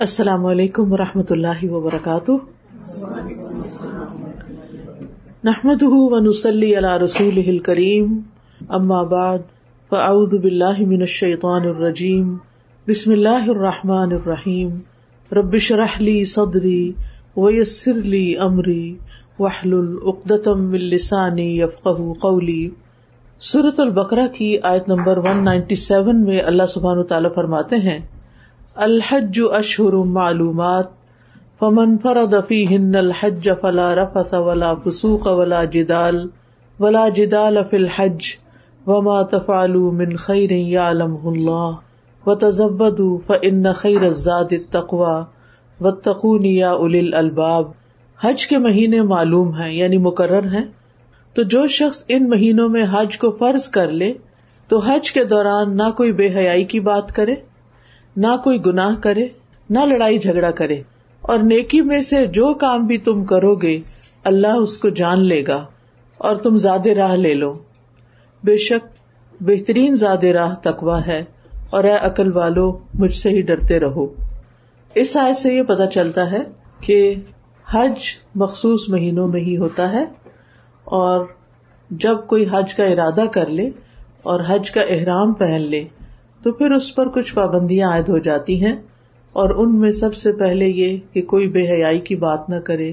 السلام علیکم و رحمۃ اللہ وبرکاتہ۔ نحمد ونسلی علی رسول کریم اما بعد، فاعوذ باللہ من الشیطان الرجیم۔ بسم اللہ الرحمٰن الرحیم۔ ربش رحلی صدری ویسر لی امری۔ وحل العقدم السانی یفق قولی۔ صورت البقرہ کی آیت نمبر 197 میں اللہ سبحان تعالیٰ فرماتے ہیں الحج اشہر معلومات، فمن فرد فیہن الحج فلا رفث ولا فسوق ولا جدال ولا جدال فی الحج، وما تفعلوا من خیر یعلمه اللہ وتزبدوا فإن خیر الزاد التقوى واتقون یا اولی الالباب۔ حج کے مہینے معلوم ہیں یعنی مقرر ہیں۔ تو جو شخص ان مہینوں میں حج کو فرض کر لے، تو حج کے دوران نہ کوئی بے حیائی کی بات کرے۔ نہ کوئی گناہ کرے، نہ لڑائی جھگڑا کرے۔ اور نیکی میں سے جو کام بھی تم کرو گے، اللہ اس کو جان لے گا اور تم زیادہ راہ لے لو۔ بے شک بہترین زیادہ راہ تکوا ہے اور اے عقل والو، مجھ سے ہی ڈرتے رہو۔ اس آئے سے یہ پتا چلتا ہے کہ حج مخصوص مہینوں میں ہی ہوتا ہے اور جب کوئی حج کا ارادہ کر لے اور حج کا احرام پہن لے تو پھر اس پر کچھ پابندیاں عائد ہو جاتی ہیں اور ان میں سب سے پہلے یہ کہ کوئی بے حیائی کی بات نہ کرے،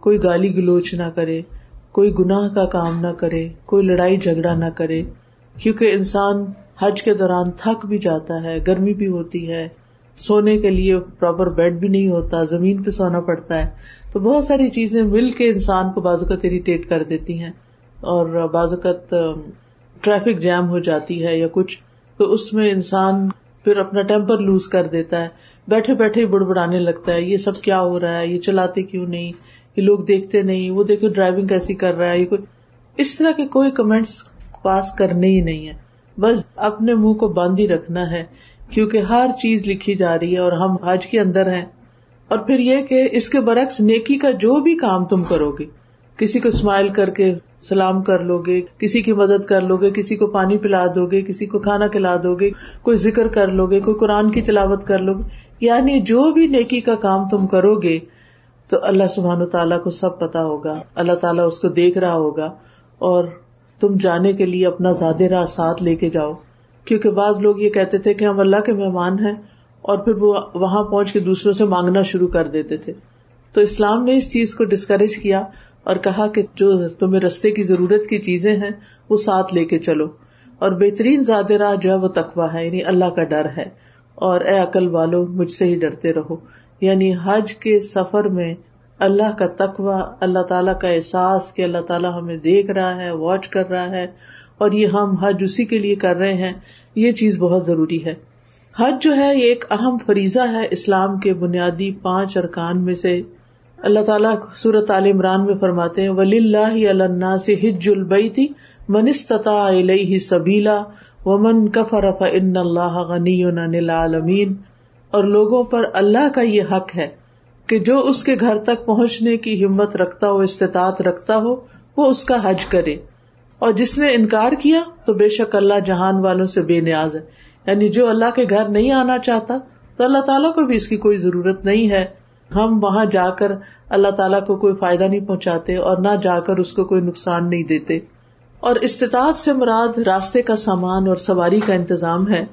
کوئی گالی گلوچ نہ کرے، کوئی گناہ کا کام نہ کرے، کوئی لڑائی جھگڑا نہ کرے، کیونکہ انسان حج کے دوران تھک بھی جاتا ہے، گرمی بھی ہوتی ہے، سونے کے لیے پراپر بیڈ بھی نہیں ہوتا، زمین پہ سونا پڑتا ہے، تو بہت ساری چیزیں مل کے انسان کو بازوقت اریٹیٹ کر دیتی ہیں اور بازوقت ٹریفک جام ہو جاتی ہے یا کچھ تو اس میں انسان پھر اپنا ٹیمپر لوز کر دیتا ہے۔ بیٹھے بیٹھے بڑ بڑانے لگتا ہے، یہ سب کیا ہو رہا ہے؟ یہ چلاتے کیوں نہیں؟ یہ لوگ دیکھتے نہیں، وہ دیکھو ڈرائیونگ کیسی کر رہا ہے، یہ کوئی اس طرح کے کوئی کمنٹس پاس کرنے ہی نہیں ہے بس اپنے منہ کو باندھ ہی رکھنا ہے، کیونکہ ہر چیز لکھی جا رہی ہے اور ہم حج کے اندر ہیں۔ اور پھر یہ کہ اس کے برعکس نیکی کا جو بھی کام تم کرو گے۔ کسی کو اسمائل کر کے سلام کر لو گے کسی کی مدد کر لو گے کسی کو پانی پلا دو گے کسی کو کھانا کھلا دو گے کوئی ذکر کر لو گے کوئی قرآن کی تلاوت کر لو گے یعنی جو بھی نیکی کا کام تم کرو گے تو اللہ سبحان و تعالیٰ کو سب پتا ہوگا، اللہ تعالیٰ اس کو دیکھ رہا ہوگا، اور تم جانے کے لیے اپنا زیادہ راہ ساتھ لے کے جاؤ۔ کیونکہ بعض لوگ یہ کہتے تھے کہ ہم اللہ کے مہمان ہیں، اور پھر وہ وہاں پہنچ کے دوسروں سے مانگنا شروع کر دیتے تھے۔ تو اسلام نے اس چیز کو ڈسکریج کیا اور کہا کہ جو تمہیں رستے کی ضرورت کی چیزیں ہیں، وہ ساتھ لے کے چلو۔ اور بہترین زیادہ راہ جو ہے وہ تقوا ہے یعنی اللہ کا ڈر ہے۔ اور اے عقل والو، مجھ سے ہی ڈرتے رہو۔ یعنی حج کے سفر میں اللہ کا تقوا اللہ تعالیٰ کا احساس کہ اللہ تعالیٰ ہمیں دیکھ رہا ہے واچ کر رہا ہے۔ اور یہ ہم حج اسی کے لیے کر رہے ہیں، یہ چیز بہت ضروری ہے۔ حج جو ہے، یہ ایک اہم فریضہ ہے اسلام کے بنیادی پانچ ارکان میں سے اللہ تعالیٰ سورت عال عمران میں فرماتے ہیں ولی اللہ اللہ سے ہج البئی تھی منستتا سبیلا و من کفر ان اللہ غنی عالمین اور لوگوں پر اللہ کا یہ حق ہے کہ جو اس کے گھر تک پہنچنے کی ہمت رکھتا ہو، استطاعت رکھتا ہو، وہ اس کا حج کرے۔ اور جس نے انکار کیا تو بے شک اللہ جہان والوں سے بے نیاز ہے۔ یعنی جو اللہ کے گھر نہیں آنا چاہتا تو اللہ تعالیٰ کو بھی اس کی کوئی ضرورت نہیں ہے۔ ہم وہاں جا کر اللہ تعالیٰ کو کوئی فائدہ نہیں پہنچاتے اور نہ جا کر اس کو کوئی نقصان نہیں دیتے۔ اور استطاعت سے مراد راستے کا سامان اور سواری کا انتظام ہے۔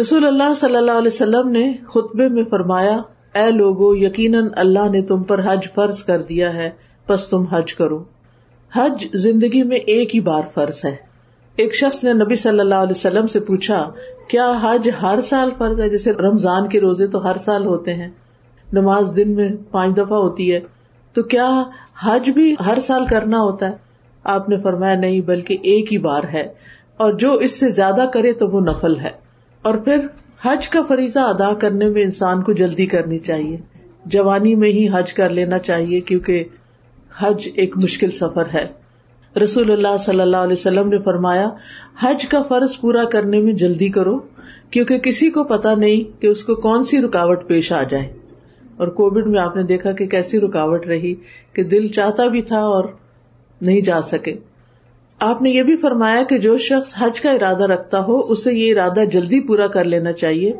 رسول اللہ صلی اللہ علیہ وسلم نے خطبے میں فرمایا، اے لوگو، یقیناً اللہ نے تم پر حج فرض کر دیا ہے بس تم حج کرو۔ حج زندگی میں ایک ہی بار فرض ہے۔ ایک شخص نے نبی صلی اللہ علیہ وسلم سے پوچھا، کیا حج ہر سال فرض ہے؟ جیسے رمضان کے روزے تو ہر سال ہوتے ہیں۔ نماز دن میں پانچ دفعہ ہوتی ہے، تو کیا حج بھی ہر سال کرنا ہوتا ہے؟ آپ نے فرمایا، نہیں، بلکہ ایک ہی بار ہے۔ اور جو اس سے زیادہ کرے تو وہ نفل ہے۔ اور پھر حج کا فریضہ ادا کرنے میں انسان کو جلدی کرنی چاہیے۔ جوانی میں ہی حج کر لینا چاہیے، کیونکہ حج ایک مشکل سفر ہے۔ رسول اللہ صلی اللہ علیہ وسلم نے فرمایا، حج کا فرض پورا کرنے میں جلدی کرو، کیونکہ کسی کو پتا نہیں کہ اس کو کون سی رکاوٹ پیش آ جائے۔ اور کووڈ میں آپ نے دیکھا کہ کیسی رکاوٹ رہی کہ دل چاہتا بھی تھا اور نہیں جا سکے۔ آپ نے یہ بھی فرمایا کہ جو شخص حج کا ارادہ رکھتا ہو، اسے یہ ارادہ جلدی پورا کر لینا چاہیے،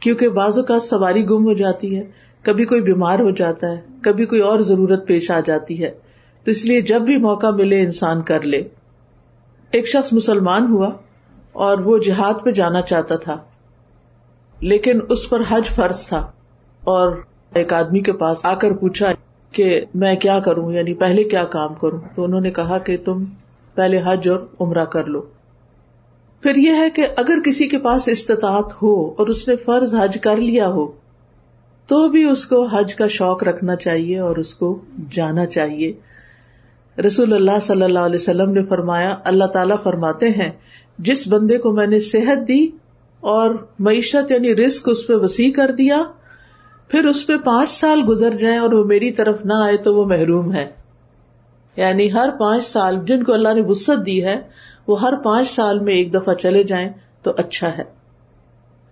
کیونکہ بعض اوقات سواری گم ہو جاتی ہے، کبھی کوئی بیمار ہو جاتا ہے، کبھی کوئی اور ضرورت پیش آ جاتی ہے۔ تو اس لیے جب بھی موقع ملے، انسان کر لے۔ ایک شخص مسلمان ہوا اور وہ جہاد پہ جانا چاہتا تھا، لیکن اس پر حج فرض تھا اور ایک آدمی کے پاس آ کر پوچھا کہ میں کیا کروں یعنی پہلے کیا کام کروں؟ تو انہوں نے کہا کہ تم پہلے حج اور عمرہ کر لو۔ پھر یہ ہے کہ اگر کسی کے پاس استطاعت ہو اور اس نے فرض حج کر لیا ہو، تو بھی اس کو حج کا شوق رکھنا چاہیے اور اس کو جانا چاہیے۔ رسول اللہ صلی اللہ علیہ وسلم نے فرمایا، اللہ تعالیٰ فرماتے ہیں، جس بندے کو میں نے صحت دی اور معیشت یعنی رسک اس پہ وسیع کر دیا پھر اس پہ پانچ سال گزر جائیں اور وہ میری طرف نہ آئے تو وہ محروم ہے۔ یعنی ہر پانچ سال جن کو اللہ نے وسط دی ہے، وہ ہر پانچ سال میں ایک دفعہ چلے جائیں تو اچھا ہے۔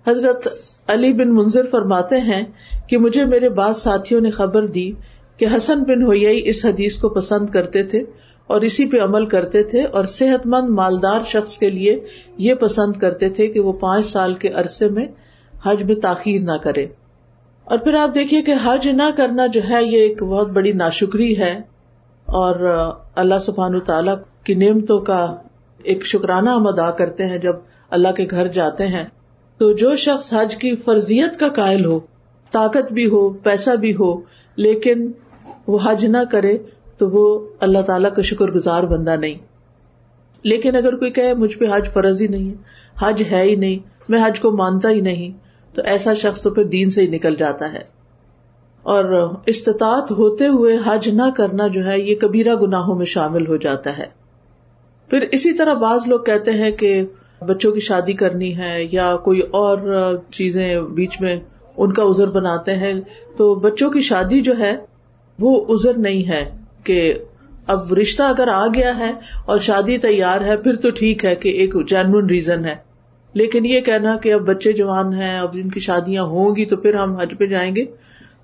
حضرت علی بن منظر فرماتے ہیں کہ مجھے میرے بعض ساتھیوں نے خبر دی کہ حسن بن ہوئی اس حدیث کو پسند کرتے تھے اور اسی پہ عمل کرتے تھے اور صحت مند مالدار شخص کے لیے یہ پسند کرتے تھے کہ وہ پانچ سال کے عرصے میں حج میں تاخیر نہ کرے۔ اور پھر آپ دیکھیے کہ حج نہ کرنا جو ہے یہ ایک بہت بڑی ناشکری ہے اور اللہ سبحان تعالی کی نعمتوں کا ایک شکرانہ ہم ادا کرتے ہیں جب اللہ کے گھر جاتے ہیں۔ تو جو شخص حج کی فرضیت کا قائل ہو، طاقت بھی ہو، پیسہ بھی ہو، لیکن وہ حج نہ کرے، تو وہ اللہ تعالیٰ کا شکر گزار بندہ نہیں۔ لیکن اگر کوئی کہ مجھ پہ حج فرض ہی نہیں ہے، حج ہے ہی نہیں، میں حج کو مانتا ہی نہیں تو ایسا شخص تو پھر دین سے ہی نکل جاتا ہے۔ اور استطاعت ہوتے ہوئے حج نہ کرنا جو ہے، یہ کبیرہ گناہوں میں شامل ہو جاتا ہے۔ پھر اسی طرح بعض لوگ کہتے ہیں کہ بچوں کی شادی کرنی ہے یا کوئی اور چیزیں بیچ میں ان کا ازر بناتے ہیں۔ تو بچوں کی شادی جو ہے، وہ ازر نہیں ہے کہ اب رشتہ اگر آ گیا ہے اور شادی تیار ہے، پھر تو ٹھیک ہے کہ ایک جینون ریزن ہے۔ لیکن یہ کہنا کہ اب بچے جوان ہیں، اب جن کی شادیاں ہوں گی تو پھر ہم حج پہ جائیں گے۔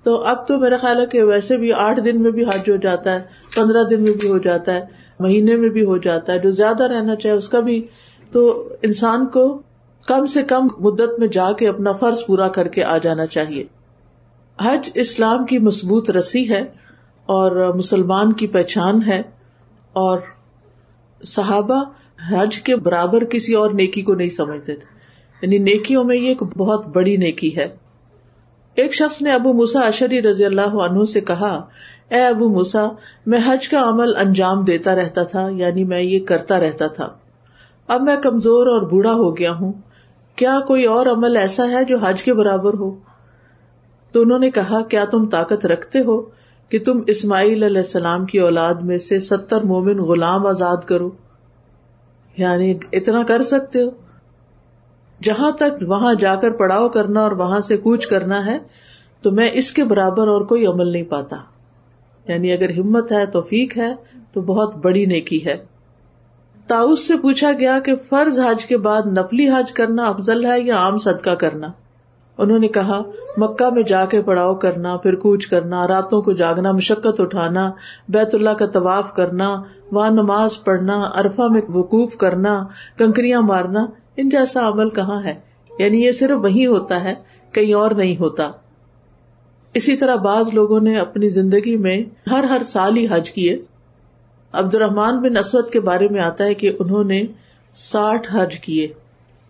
تو اب تو میرا خیال ہے کہ ویسے بھی آٹھ دن میں بھی حج ہو جاتا ہے، پندرہ دن میں بھی ہو جاتا ہے، مہینے میں بھی ہو جاتا ہے۔ جو زیادہ رہنا چاہے اس کا بھی۔ تو انسان کو کم سے کم مدت میں جا کے اپنا فرض پورا کر کے آ جانا چاہیے۔ حج اسلام کی مضبوط رسی ہے اور مسلمان کی پہچان ہے اور صحابہ حج کے برابر کسی اور نیکی کو نہیں سمجھتے تھے۔ یعنی نیکیوں میں یہ ایک بہت بڑی نیکی ہے۔ ایک شخص نے ابو موسا اشری رضی اللہ عنہ سے کہا، اے ابو موسا میں حج کا عمل انجام دیتا رہتا تھا یعنی میں یہ کرتا رہتا تھا۔ اب میں کمزور اور بوڑھا ہو گیا ہوں۔ کیا کوئی اور عمل ایسا ہے جو حج کے برابر ہو؟ تو انہوں نے کہا، کیا تم طاقت رکھتے ہو کہ تم اسماعیل علیہ السلام کی اولاد میں سے ستر مومن غلام آزاد کرو؟ یعنی اتنا کر سکتے ہو۔ جہاں تک وہاں جا کر پڑاؤ کرنا اور وہاں سے کوچ کرنا ہے، تو میں اس کے برابر اور کوئی عمل نہیں پاتا۔ یعنی اگر ہمت ہے، توفیق ہے، تو بہت بڑی نیکی ہے۔ تاؤس سے پوچھا گیا کہ فرض حج کے بعد نفلی حج کرنا افضل ہے یا عام صدقہ کرنا؟ انہوں نے کہا، مکہ میں جا کے پڑاؤ کرنا پھر کوچ کرنا، راتوں کو جاگنا، مشقت اٹھانا، بیت اللہ کا طواف کرنا، وہاں نماز پڑھنا ارفا میں وقوف کرنا، کنکریاں مارنا، ان جیسا عمل کہاں ہے؟ یعنی یہ صرف وہی ہوتا ہے، کہیں اور نہیں ہوتا۔ اسی طرح بعض لوگوں نے اپنی زندگی میں ہر ہر سال ہی حج کیے۔ عبد الرحمان بن اسود کے بارے میں آتا ہے کہ انہوں نے ساٹھ حج کیے۔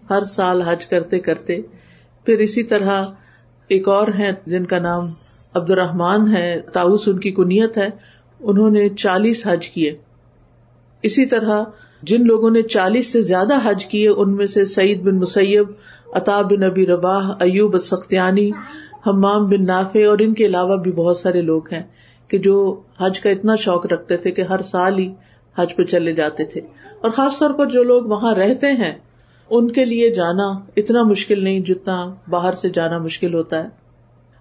ہر سال حج کرتے کرتے پھر اسی طرح ایک اور ہے جن کا نام عبد الرحمان ہے تاؤس ان کی کنیت ہے، انہوں نے چالیس حج کیے۔ اسی طرح جن لوگوں نے چالیس سے زیادہ حج کیے، ان میں سے سعید بن مسیب، عطا بن ابی رباح، ایوب سختیانی حمام بن نافع اور ان کے علاوہ بھی بہت سارے لوگ ہیں کہ جو حج کا اتنا شوق رکھتے تھے کہ ہر سال ہی حج پہ چلے جاتے تھے۔ اور خاص طور پر جو لوگ وہاں رہتے ہیں ان کے لیے جانا اتنا مشکل نہیں جتنا باہر سے جانا مشکل ہوتا ہے۔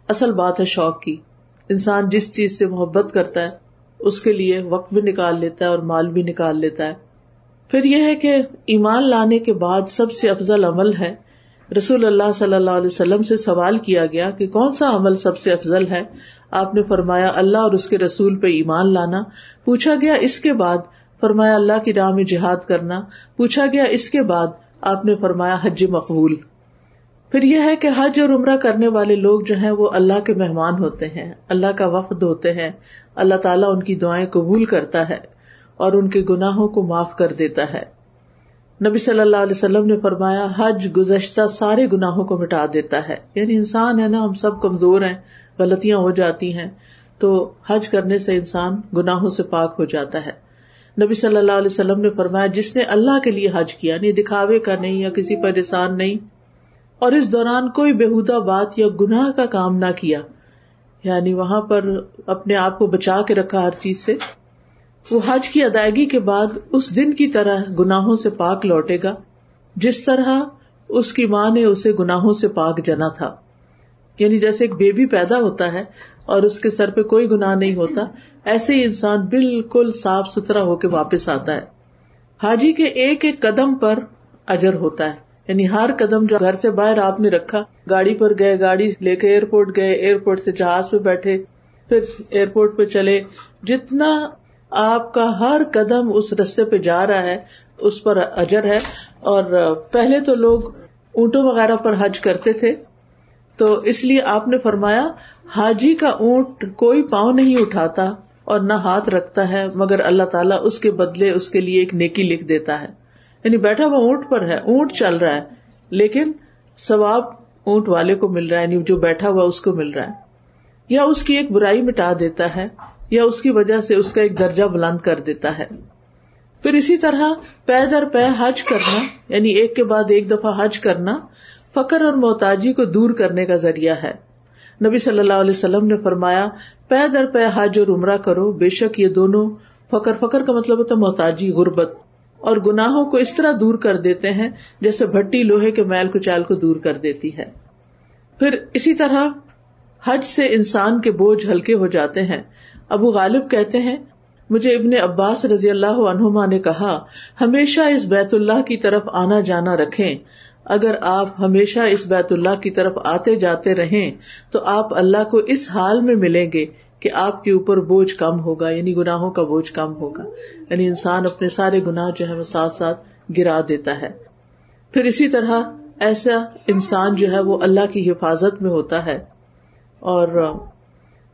اصل بات ہے شوق کی۔ انسان جس چیز سے محبت کرتا ہے، اس کے لیے وقت بھی نکال لیتا ہے اور مال بھی نکال لیتا ہے۔ پھر یہ ہے کہ ایمان لانے کے بعد سب سے افضل عمل ہے۔ رسول اللہ صلی اللہ علیہ وسلم سے سوال کیا گیا کہ کون سا عمل سب سے افضل ہے؟ آپ نے فرمایا، اللہ اور اس کے رسول پہ ایمان لانا۔ پوچھا گیا اس کے بعد، فرمایا، اللہ کی راہ میں جہاد کرنا۔ پوچھا گیا اس کے بعد آپ نے فرمایا حج مقبول۔ پھر یہ ہے کہ حج اور عمرہ کرنے والے لوگ جو ہیں وہ اللہ کے مہمان ہوتے ہیں، اللہ کا وفد ہوتے ہیں، اللہ تعالیٰ ان کی دعائیں قبول کرتا ہے اور ان کے گناہوں کو معاف کر دیتا ہے۔ نبی صلی اللہ علیہ وسلم نے فرمایا، حج گزشتہ سارے گناہوں کو مٹا دیتا ہے۔ یعنی انسان ہے نا، ہم سب کمزور ہیں، غلطیاں ہو جاتی ہیں، تو حج کرنے سے انسان گناہوں سے پاک ہو جاتا ہے۔ نبی صلی اللہ علیہ وسلم نے فرمایا، جس نے اللہ کے لیے حج کیا، نہیں دکھاوے کا نہیں یا کسی پریشان نہیں، اور اس دوران کوئی بےحدہ بات یا گناہ کا کام نہ کیا یعنی وہاں پر اپنے آپ کو بچا کے رکھا ہر چیز سے، وہ حج کی ادائیگی کے بعد اس دن کی طرح گناہوں سے پاک لوٹے گا، جس طرح اس کی ماں نے اسے گناہوں سے پاک جنا تھا۔ یعنی جیسے ایک بیبی پیدا ہوتا ہے اور اس کے سر پہ کوئی گناہ نہیں ہوتا۔ ایسے ہی انسان بالکل صاف ستھرا ہو کے واپس آتا ہے۔ حاجی کے ایک ایک قدم پر اجر ہوتا ہے۔ یعنی ہر قدم جو گھر سے باہر آپ نے رکھا، گاڑی پر گئے، گاڑی لے کے ایئرپورٹ گئے، ایئرپورٹ سے جہاز پہ بیٹھے، پھر ایئرپورٹ پہ چلے۔ جتنا آپ کا ہر قدم اس رستے پہ جا رہا ہے، اس پر اجر ہے۔ اور پہلے تو لوگ اونٹوں وغیرہ پر حج کرتے تھے۔ تو اس لیے آپ نے فرمایا، حاجی کا اونٹ کوئی پاؤں نہیں اٹھاتا اور نہ ہاتھ رکھتا ہے، مگر اللہ تعالیٰ اس کے بدلے اس کے لیے ایک نیکی لکھ دیتا ہے۔ یعنی بیٹھا وہ اونٹ پر ہے، اونٹ چل رہا ہے، لیکن ثواب اونٹ والے کو مل رہا ہے یعنی جو بیٹھا ہوا اس کو مل رہا ہے۔ یا اس کی ایک برائی مٹا دیتا ہے، یا اس کی وجہ سے اس کا ایک درجہ بلند کر دیتا ہے۔ پھر اسی طرح پے در پے حج کرنا یعنی ایک کے بعد ایک دفعہ حج کرنا فکر اور محتاجی کو دور کرنے کا ذریعہ ہے۔ نبی صلی اللہ علیہ وسلم نے فرمایا، پے در پے حج اور عمرہ کرو، بے شک یہ دونوں فکر فکر کا مطلب ہوتا محتاجی، غربت۔ اور گناہوں کو اس طرح دور کر دیتے ہیں جیسے بھٹی لوہے کے میل کچال کو دور کر دیتی ہے۔ پھر اسی طرح حج سے انسان کے بوجھ ہلکے ہو جاتے ہیں۔ ابو غالب کہتے ہیں، مجھے ابن عباس رضی اللہ عنہما نے کہا، ہمیشہ اس بیت اللہ کی طرف آنا جانا رکھیں۔ اگر آپ ہمیشہ اس بیت اللہ کی طرف آتے جاتے رہیں، تو آپ اللہ کو اس حال میں ملیں گے کہ آپ کے اوپر بوجھ کم ہوگا یعنی گناہوں کا بوجھ کم ہوگا۔ یعنی انسان اپنے سارے گناہ جو ہے وہ ساتھ ساتھ گرا دیتا ہے۔ پھر اسی طرح ایسا انسان جو ہے وہ اللہ کی حفاظت میں ہوتا ہے۔ اور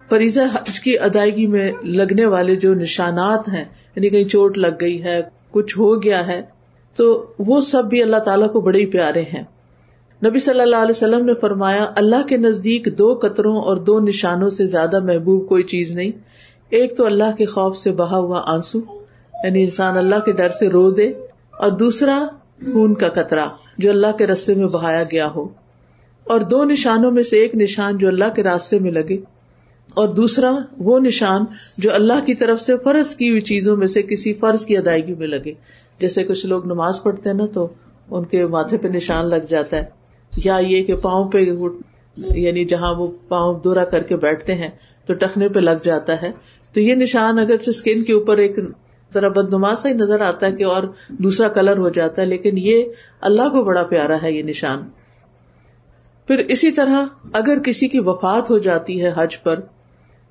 فریضہ حج کی ادائیگی میں لگنے والے جو نشانات ہیں یعنی کہیں چوٹ لگ گئی ہے، کچھ ہو گیا ہے تو وہ سب بھی اللہ تعالیٰ کو بڑے پیارے ہیں۔ نبی صلی اللہ علیہ وسلم نے فرمایا، اللہ کے نزدیک دو قطروں اور دو نشانوں سے زیادہ محبوب کوئی چیز نہیں۔ ایک تو اللہ کے خوف سے بہا ہوا آنسو یعنی انسان اللہ کے ڈر سے رو دے۔ اور دوسرا، خون کا قطرہ، جو اللہ کے رستے میں بہایا گیا ہو۔ اور دو نشانوں میں سے ایک نشان جو اللہ کے راستے میں لگے۔ اور دوسرا وہ نشان جو اللہ کی طرف سے فرض کی ہوئی چیزوں میں سے کسی فرض کی ادائیگی میں لگے۔ جیسے کچھ لوگ نماز پڑھتے ہیں نا تو ان کے ماتھے پہ نشان لگ جاتا ہے۔ یا یہ کہ پاؤں پہ یعنی جہاں وہ پاؤں دورا کر کے بیٹھتے ہیں تو ٹخنے پہ لگ جاتا ہے۔ تو یہ نشان اگر اسکن کے اوپر ایک ذرا بدنما سا ہی نظر آتا ہے کہ اور دوسرا کلر ہو جاتا ہے، لیکن یہ اللہ کو بڑا پیارا ہے یہ نشان۔ پھر اسی طرح اگر کسی کی وفات ہو جاتی ہے حج پر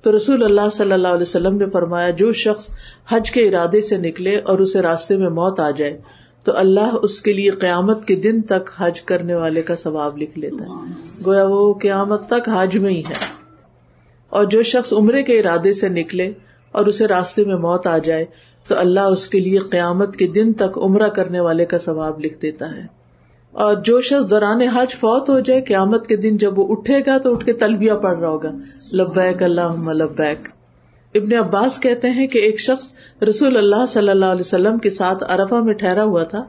تو رسول اللہ صلی اللہ علیہ وسلم نے فرمایا، جو شخص حج کے ارادے سے نکلے اور اسے راستے میں موت آ جائے، تو اللہ اس کے لیے قیامت کے دن تک حج کرنے والے کا ثواب لکھ لیتا ہے۔ گویا وہ قیامت تک حج میں ہی ہے۔ اور جو شخص عمرے کے ارادے سے نکلے اور اسے راستے میں موت آ جائے، تو اللہ اس کے لیے قیامت کے دن تک عمرہ کرنے والے کا ثواب لکھ دیتا ہے۔ اور جو شخص دوران حج فوت ہو جائے، قیامت کے دن جب وہ اٹھے گا تو اٹھ کے تلبیہ پڑ رہا ہوگا۔ لبیک اللہ لبیک۔ ابن عباس کہتے ہیں کہ ایک شخص رسول اللہ صلی اللہ علیہ وسلم کے ساتھ ارفا میں ٹھہرا ہوا تھا،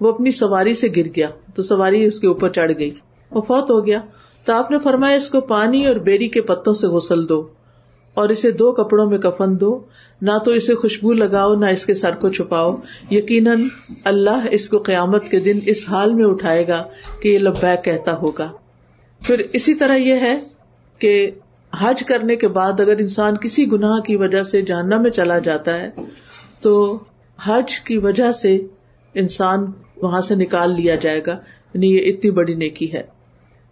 وہ اپنی سواری سے گر گیا، تو سواری اس کے اوپر چڑھ گئی۔ وہ فوت ہو گیا۔ تو آپ نے فرمایا، اس کو پانی اور بیری کے پتوں سے غسل دو۔ اور اسے دو کپڑوں میں کفن دو۔ نہ تو اسے خوشبو لگاؤ، نہ اس کے سر کو چھپاؤ۔ یقیناً اللہ اس کو قیامت کے دن اس حال میں اٹھائے گا کہ یہ لبیک کہتا ہوگا۔ پھر اسی طرح یہ ہے کہ حج کرنے کے بعد اگر انسان کسی گناہ کی وجہ سے جاننا میں چلا جاتا ہے، تو حج کی وجہ سے انسان وہاں سے نکال لیا جائے گا۔ یعنی یہ اتنی بڑی نیکی ہے۔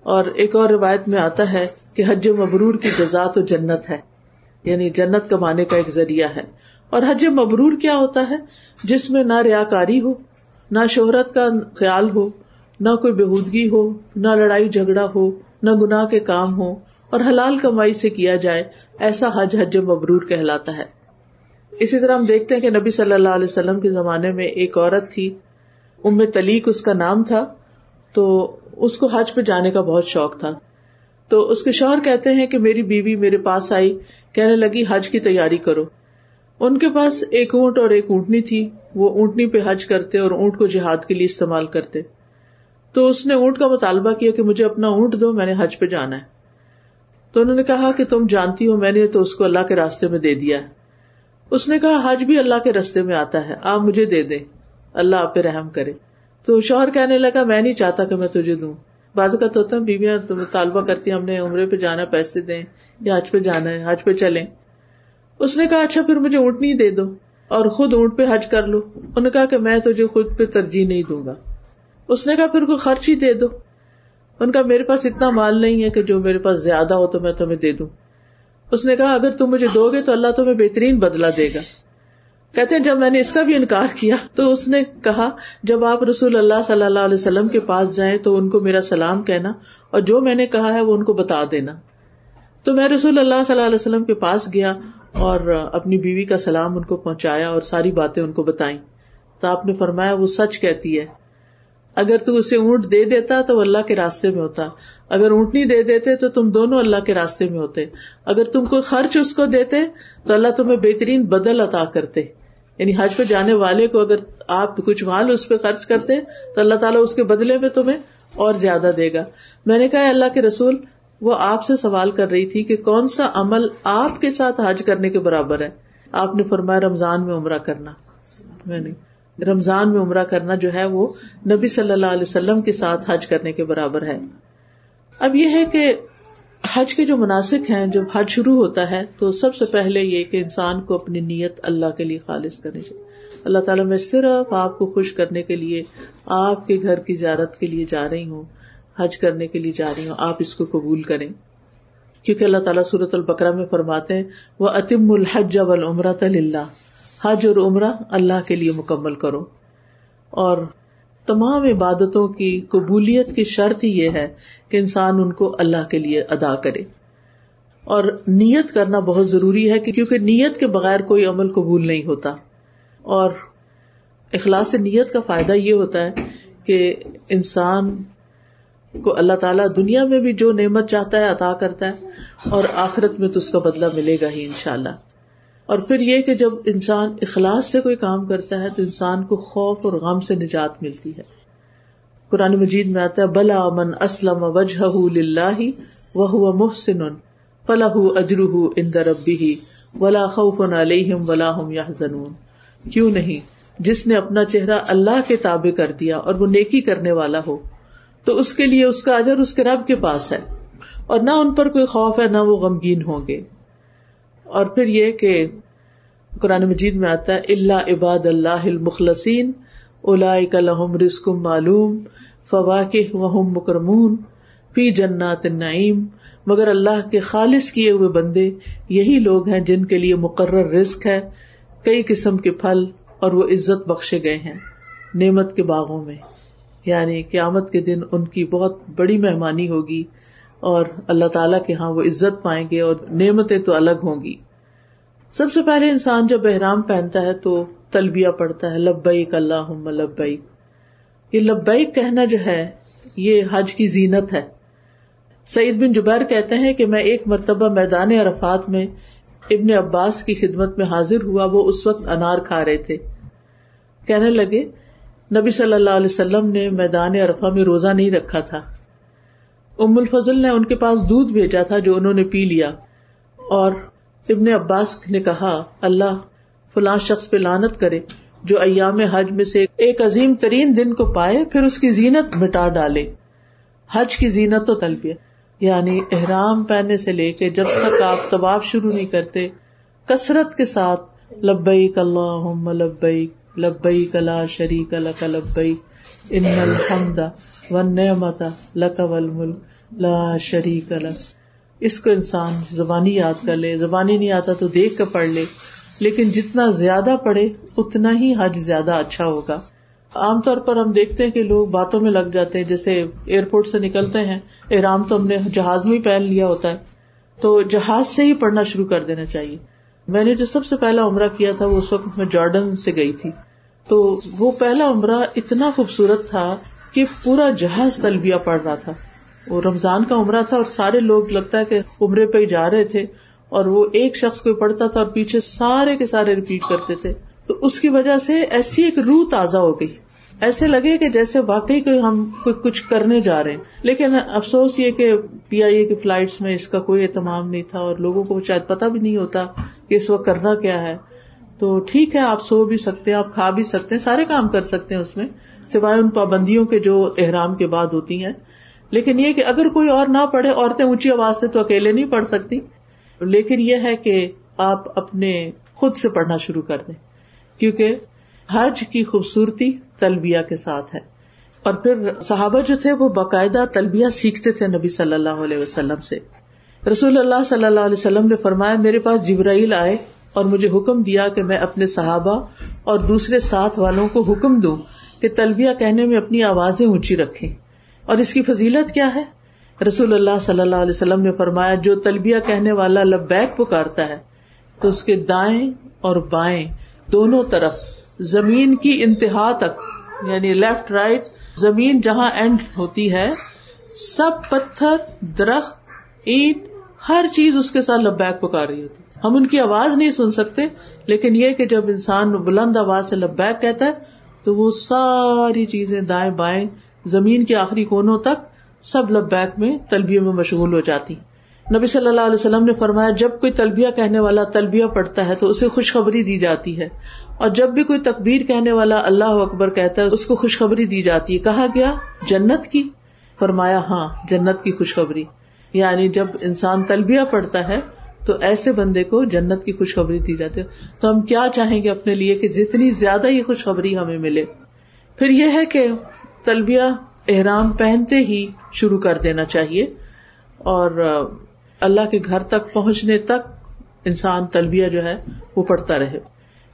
اور ایک اور روایت میں آتا ہے کہ حج مبرور کی جزا تو جنت ہے۔ یعنی جنت کمانے کا ایک ذریعہ ہے۔ اور حج مبرور کیا ہوتا ہے؟ جس میں نہ ریا کاری ہو، نہ شہرت کا خیال ہو، نہ کوئی بےحودگی ہو، نہ لڑائی جھگڑا ہو، نہ گناہ کے کام ہو۔ اور حلال کمائی سے کیا جائے، ایسا حج حج مبرور کہلاتا ہے۔ اسی طرح ہم دیکھتے ہیں کہ نبی صلی اللہ علیہ وسلم کے زمانے میں ایک عورت تھی، ام تلیق اس کا نام تھا، تو اس کو حج پہ جانے کا بہت شوق تھا۔ تو اس کے شوہر کہتے ہیں کہ میری بیوی میرے پاس آئی، کہنے لگی، حج کی تیاری کرو۔ ان کے پاس ایک اونٹ اور ایک اونٹنی تھی۔ وہ اونٹنی پہ حج کرتے اور اونٹ کو جہاد کے لیے استعمال کرتے۔ تو اس نے اونٹ کا مطالبہ کیا کہ مجھے اپنا اونٹ دو، میں نے حج پہ جانا ہے۔ تو انہوں نے کہا کہ تم جانتی ہو، میں نے تو اس کو اللہ کے راستے میں دے دیا ہے۔ اس نے کہا، حج بھی اللہ کے رستے میں آتا ہے، آپ مجھے دے دیں۔ اللہ آپ پہ رحم کرے۔ تو شوہر کہنے لگا، میں نہیں چاہتا کہ میں تجھے دوں۔ بازو کا تو بیویاں طالبہ کرتی ہم نے عمرے پہ جانا، پیسے دیں، یا حج پہ جانا ہے حج پہ چلیں۔ اس نے کہا اچھا پھر مجھے اونٹنی دے دو، اور خود اونٹ پہ حج کر لو۔ انہوں نے کہا کہ میں تجھے خود پہ ترجیح نہیں دوں گا۔ اس نے کہا، پھر کوئی خرچ ہی دے دو۔ ان کا میرے پاس اتنا مال نہیں ہے کہ جو میرے پاس زیادہ ہو تو میں تمہیں دے دوں۔ اس نے کہا، اگر تم مجھے دو گے تو اللہ تمہیں بہترین بدلا دے گا۔ کہتے ہیں، جب میں نے اس کا بھی انکار کیا تو اس نے کہا، جب آپ رسول اللہ صلی اللہ علیہ وسلم کے پاس جائیں تو ان کو میرا سلام کہنا اور جو میں نے کہا ہے وہ ان کو بتا دینا۔ تو میں رسول اللہ صلی اللہ علیہ وسلم کے پاس گیا اور اپنی بیوی کا سلام ان کو پہنچایا اور ساری باتیں ان کو بتائی تو آپ نے فرمایا، وہ سچ کہتی ہے۔ اگر تو اسے اونٹ دے دیتا تو وہ اللہ کے راستے میں ہوتا۔ اگر اونٹنی دے دیتے تو تم دونوں اللہ کے راستے میں ہوتے۔ اگر تم کوئی خرچ اس کو دیتے تو اللہ تمہیں بہترین بدل عطا کرتے۔ یعنی حج پہ جانے والے کو اگر آپ کچھ مال اس پہ خرچ کرتے تو اللہ تعالیٰ اس کے بدلے میں تمہیں اور زیادہ دے گا۔ میں نے کہا اللہ کے رسول، وہ آپ سے سوال کر رہی تھی کہ کون سا عمل آپ کے ساتھ حج کرنے کے برابر ہے؟ آپ نے فرمایا، رمضان میں عمرہ کرنا۔ میں نہیں رمضان میں عمرہ کرنا جو ہے، وہ نبی صلی اللہ علیہ وسلم کے ساتھ حج کرنے کے برابر ہے۔ اب یہ ہے کہ حج کے جو مناسب ہیں، جب حج شروع ہوتا ہے، تو سب سے پہلے یہ کہ انسان کو اپنی نیت اللہ کے لیے خالص کرنی چاہیے۔ اللہ تعالیٰ میں صرف آپ کو خوش کرنے کے لیے، آپ کے گھر کی زیارت کے لیے جا رہی ہوں، حج کرنے کے لیے جا رہی ہوں، آپ اس کو قبول کریں۔ کیونکہ اللہ تعالیٰ صورت البکرا میں فرماتے ہیں وہ اتم الحج اول عمرہ حج اور عمرہ اللہ کے لیے مکمل کرو۔ اور تمام عبادتوں کی قبولیت کی شرط یہ ہے کہ انسان ان کو اللہ کے لیے ادا کرے۔ اور نیت کرنا بہت ضروری ہے کیونکہ نیت کے بغیر کوئی عمل قبول نہیں ہوتا۔ اور اخلاص نیت کا فائدہ یہ ہوتا ہے کہ انسان کو اللہ تعالیٰ دنیا میں بھی جو نعمت چاہتا ہے عطا کرتا ہے اور آخرت میں تو اس کا بدلہ ملے گا ہی ان شاء اللہ اور پھر یہ کہ جب انسان اخلاص سے کوئی کام کرتا ہے تو انسان کو خوف اور غم سے نجات ملتی ہے۔ قرآن مجید میں آتا ہے، بلا من اسلم وجہ وہ محسن فلاح اجرح اندر ربی ولا خوف علیہم ولا ہم یا کیوں نہیں؟ جس نے اپنا چہرہ اللہ کے تابع کر دیا اور وہ نیکی کرنے والا ہو، تو اس کے لیے اس کا اجر اس کے رب کے پاس ہے۔ اور نہ ان پر کوئی خوف ہے، نہ وہ غمگین ہوں گے۔ اور پھر یہ کہ قرآن مجید میں آتا ہے اللہ عباد اللہ المخلصین الحم رزق معلوم فواق وہم مکرمون فی جنات النعیم مگر اللہ کے خالص کیے ہوئے بندے یہی لوگ ہیں جن کے لیے مقرر رزق ہے، کئی قسم کے پھل اور وہ عزت بخشے گئے ہیں نعمت کے باغوں میں۔ یعنی قیامت کے دن ان کی بہت بڑی مہمانی ہوگی۔ اور اللہ تعالیٰ کے ہاں وہ عزت پائیں گے اور نعمتیں تو الگ ہوں گی۔ سب سے پہلے انسان جب احرام پہنتا ہے تو تلبیہ پڑتا ہے، لبیک اللہ لبیک۔ یہ لبیک کہنا جو ہے، یہ حج کی زینت ہے۔ سعید بن جبیر کہتے ہیں کہ میں ایک مرتبہ میدان عرفات میں ابن عباس کی خدمت میں حاضر ہوا، وہ اس وقت انار کھا رہے تھے۔ کہنے لگے، نبی صلی اللہ علیہ وسلم نے میدان عرفہ میں روزہ نہیں رکھا تھا۔ ام الفضل نے ان کے پاس دودھ بھیجا تھا جو انہوں نے پی لیا۔ اور ابن عباس نے کہا، اللہ فلاں شخص پہ لانت کرے جو ایام حج میں سے ایک عظیم ترین دن کو پائے، پھر اس کی زینت مٹا ڈالے۔ حج کی زینت تو تلبیہ یعنی احرام پہننے سے لے کے جب تک آپ طباف شروع نہیں کرتے، کثرت کے ساتھ لبیک اللہ لبیک لبیک لا شریک لک، لبیک ان الحمد ونعمت لک والملک۔ لا شریک لک اس کو انسان زبانی یاد کر لے۔ زبانی نہیں آتا تو دیکھ کر پڑھ لے۔ لیکن جتنا زیادہ پڑھے، اتنا ہی حج زیادہ اچھا ہوگا۔ عام طور پر ہم دیکھتے ہیں کہ لوگ باتوں میں لگ جاتے ہیں۔ جیسے ایئرپورٹ سے نکلتے ہیں احرام تو ہم نے جہاز میں ہی پہن لیا ہوتا ہے۔ تو جہاز سے ہی پڑھنا شروع کر دینا چاہیے۔ میں نے جو سب سے پہلا عمرہ کیا تھا، وہ اس وقت میں جارڈن سے گئی تھی۔ تو وہ پہلا عمرہ اتنا خوبصورت تھا کہ پورا جہاز تلبیہ پڑ رہا تھا۔ وہ رمضان کا عمرہ تھا اور سارے لوگ لگتا ہے کہ عمرے پہ ہی جا رہے تھے اور وہ ایک شخص کو پڑھتا تھا اور پیچھے سارے کے سارے ریپیٹ کرتے تھے۔ تو اس کی وجہ سے ایسی ایک روح تازہ ہو گئی۔ ایسے لگے کہ جیسے واقعی کوئی ہم کچھ کرنے جا رہے ہیں۔ لیکن افسوس یہ کہ پی آئی اے کی فلائٹس میں اس کا کوئی اہتمام نہیں تھا اور لوگوں کو شاید پتا بھی نہیں ہوتا کہ اس وقت کرنا کیا ہے۔ تو ٹھیک ہے، آپ سو بھی سکتے ہیں، آپ کھا بھی سکتے ہیں، سارے کام کر سکتے ہیں اس میں، سوائے ان پابندیوں کے جو احرام کے بعد ہوتی ہیں۔ لیکن یہ کہ اگر کوئی اور نہ پڑھے، عورتیں اونچی آواز سے تو اکیلے نہیں پڑھ سکتی۔ لیکن یہ ہے کہ آپ اپنے خود سے پڑھنا شروع کر دیں۔ کیونکہ حج کی خوبصورتی تلبیہ کے ساتھ ہے۔ اور پھر صحابہ جو تھے، وہ باقاعدہ تلبیہ سیکھتے تھے نبی صلی اللہ علیہ وسلم سے۔ رسول اللہ صلی اللہ علیہ وسلم نے فرمایا، میرے پاس جبرائیل آئے اور مجھے حکم دیا کہ میں اپنے صحابہ اور دوسرے ساتھ والوں کو حکم دوں کہ تلبیہ کہنے میں اپنی آوازیں اونچی رکھے اور اس کی فضیلت کیا ہے؟ رسول اللہ صلی اللہ علیہ وسلم نے فرمایا، جو تلبیہ کہنے والا لبیک پکارتا ہے، تو اس کے دائیں اور بائیں دونوں طرف زمین کی انتہا تک یعنی لیفٹ رائٹ زمین جہاں اینڈ ہوتی ہے، سب پتھر، درخت، اینٹ، ہر چیز اس کے ساتھ لبیک پکار رہی ہوتی۔ ہم ان کی آواز نہیں سن سکتے، لیکن یہ کہ جب انسان بلند آواز سے لبیک کہتا ہے، تو وہ ساری چیزیں دائیں بائیں زمین کے آخری کونوں تک سب لبیک میں تلبیوں میں مشغول ہو جاتی۔ نبی صلی اللہ علیہ وسلم نے فرمایا، جب کوئی تلبیہ کہنے والا تلبیہ پڑھتا ہے تو اسے خوشخبری دی جاتی ہے۔ اور جب بھی کوئی تقبیر کہنے والا اللہ اکبر کہتا ہے، اس کو خوشخبری دی جاتی ہے۔ کہا گیا، جنت کی؟ فرمایا ہاں جنت کی خوشخبری۔ یعنی جب انسان تلبیہ پڑھتا ہے تو ایسے بندے کو جنت کی خوشخبری دی جاتی ہے۔ تو ہم کیا چاہیں گے اپنے لیے کہ جتنی زیادہ یہ خوشخبری ہمیں ملے۔ پھر یہ ہے کہ تلبیہ احرام پہنتے ہی شروع کر دینا چاہیے اور اللہ کے گھر تک پہنچنے تک انسان تلبیہ جو ہے وہ پڑھتا رہے۔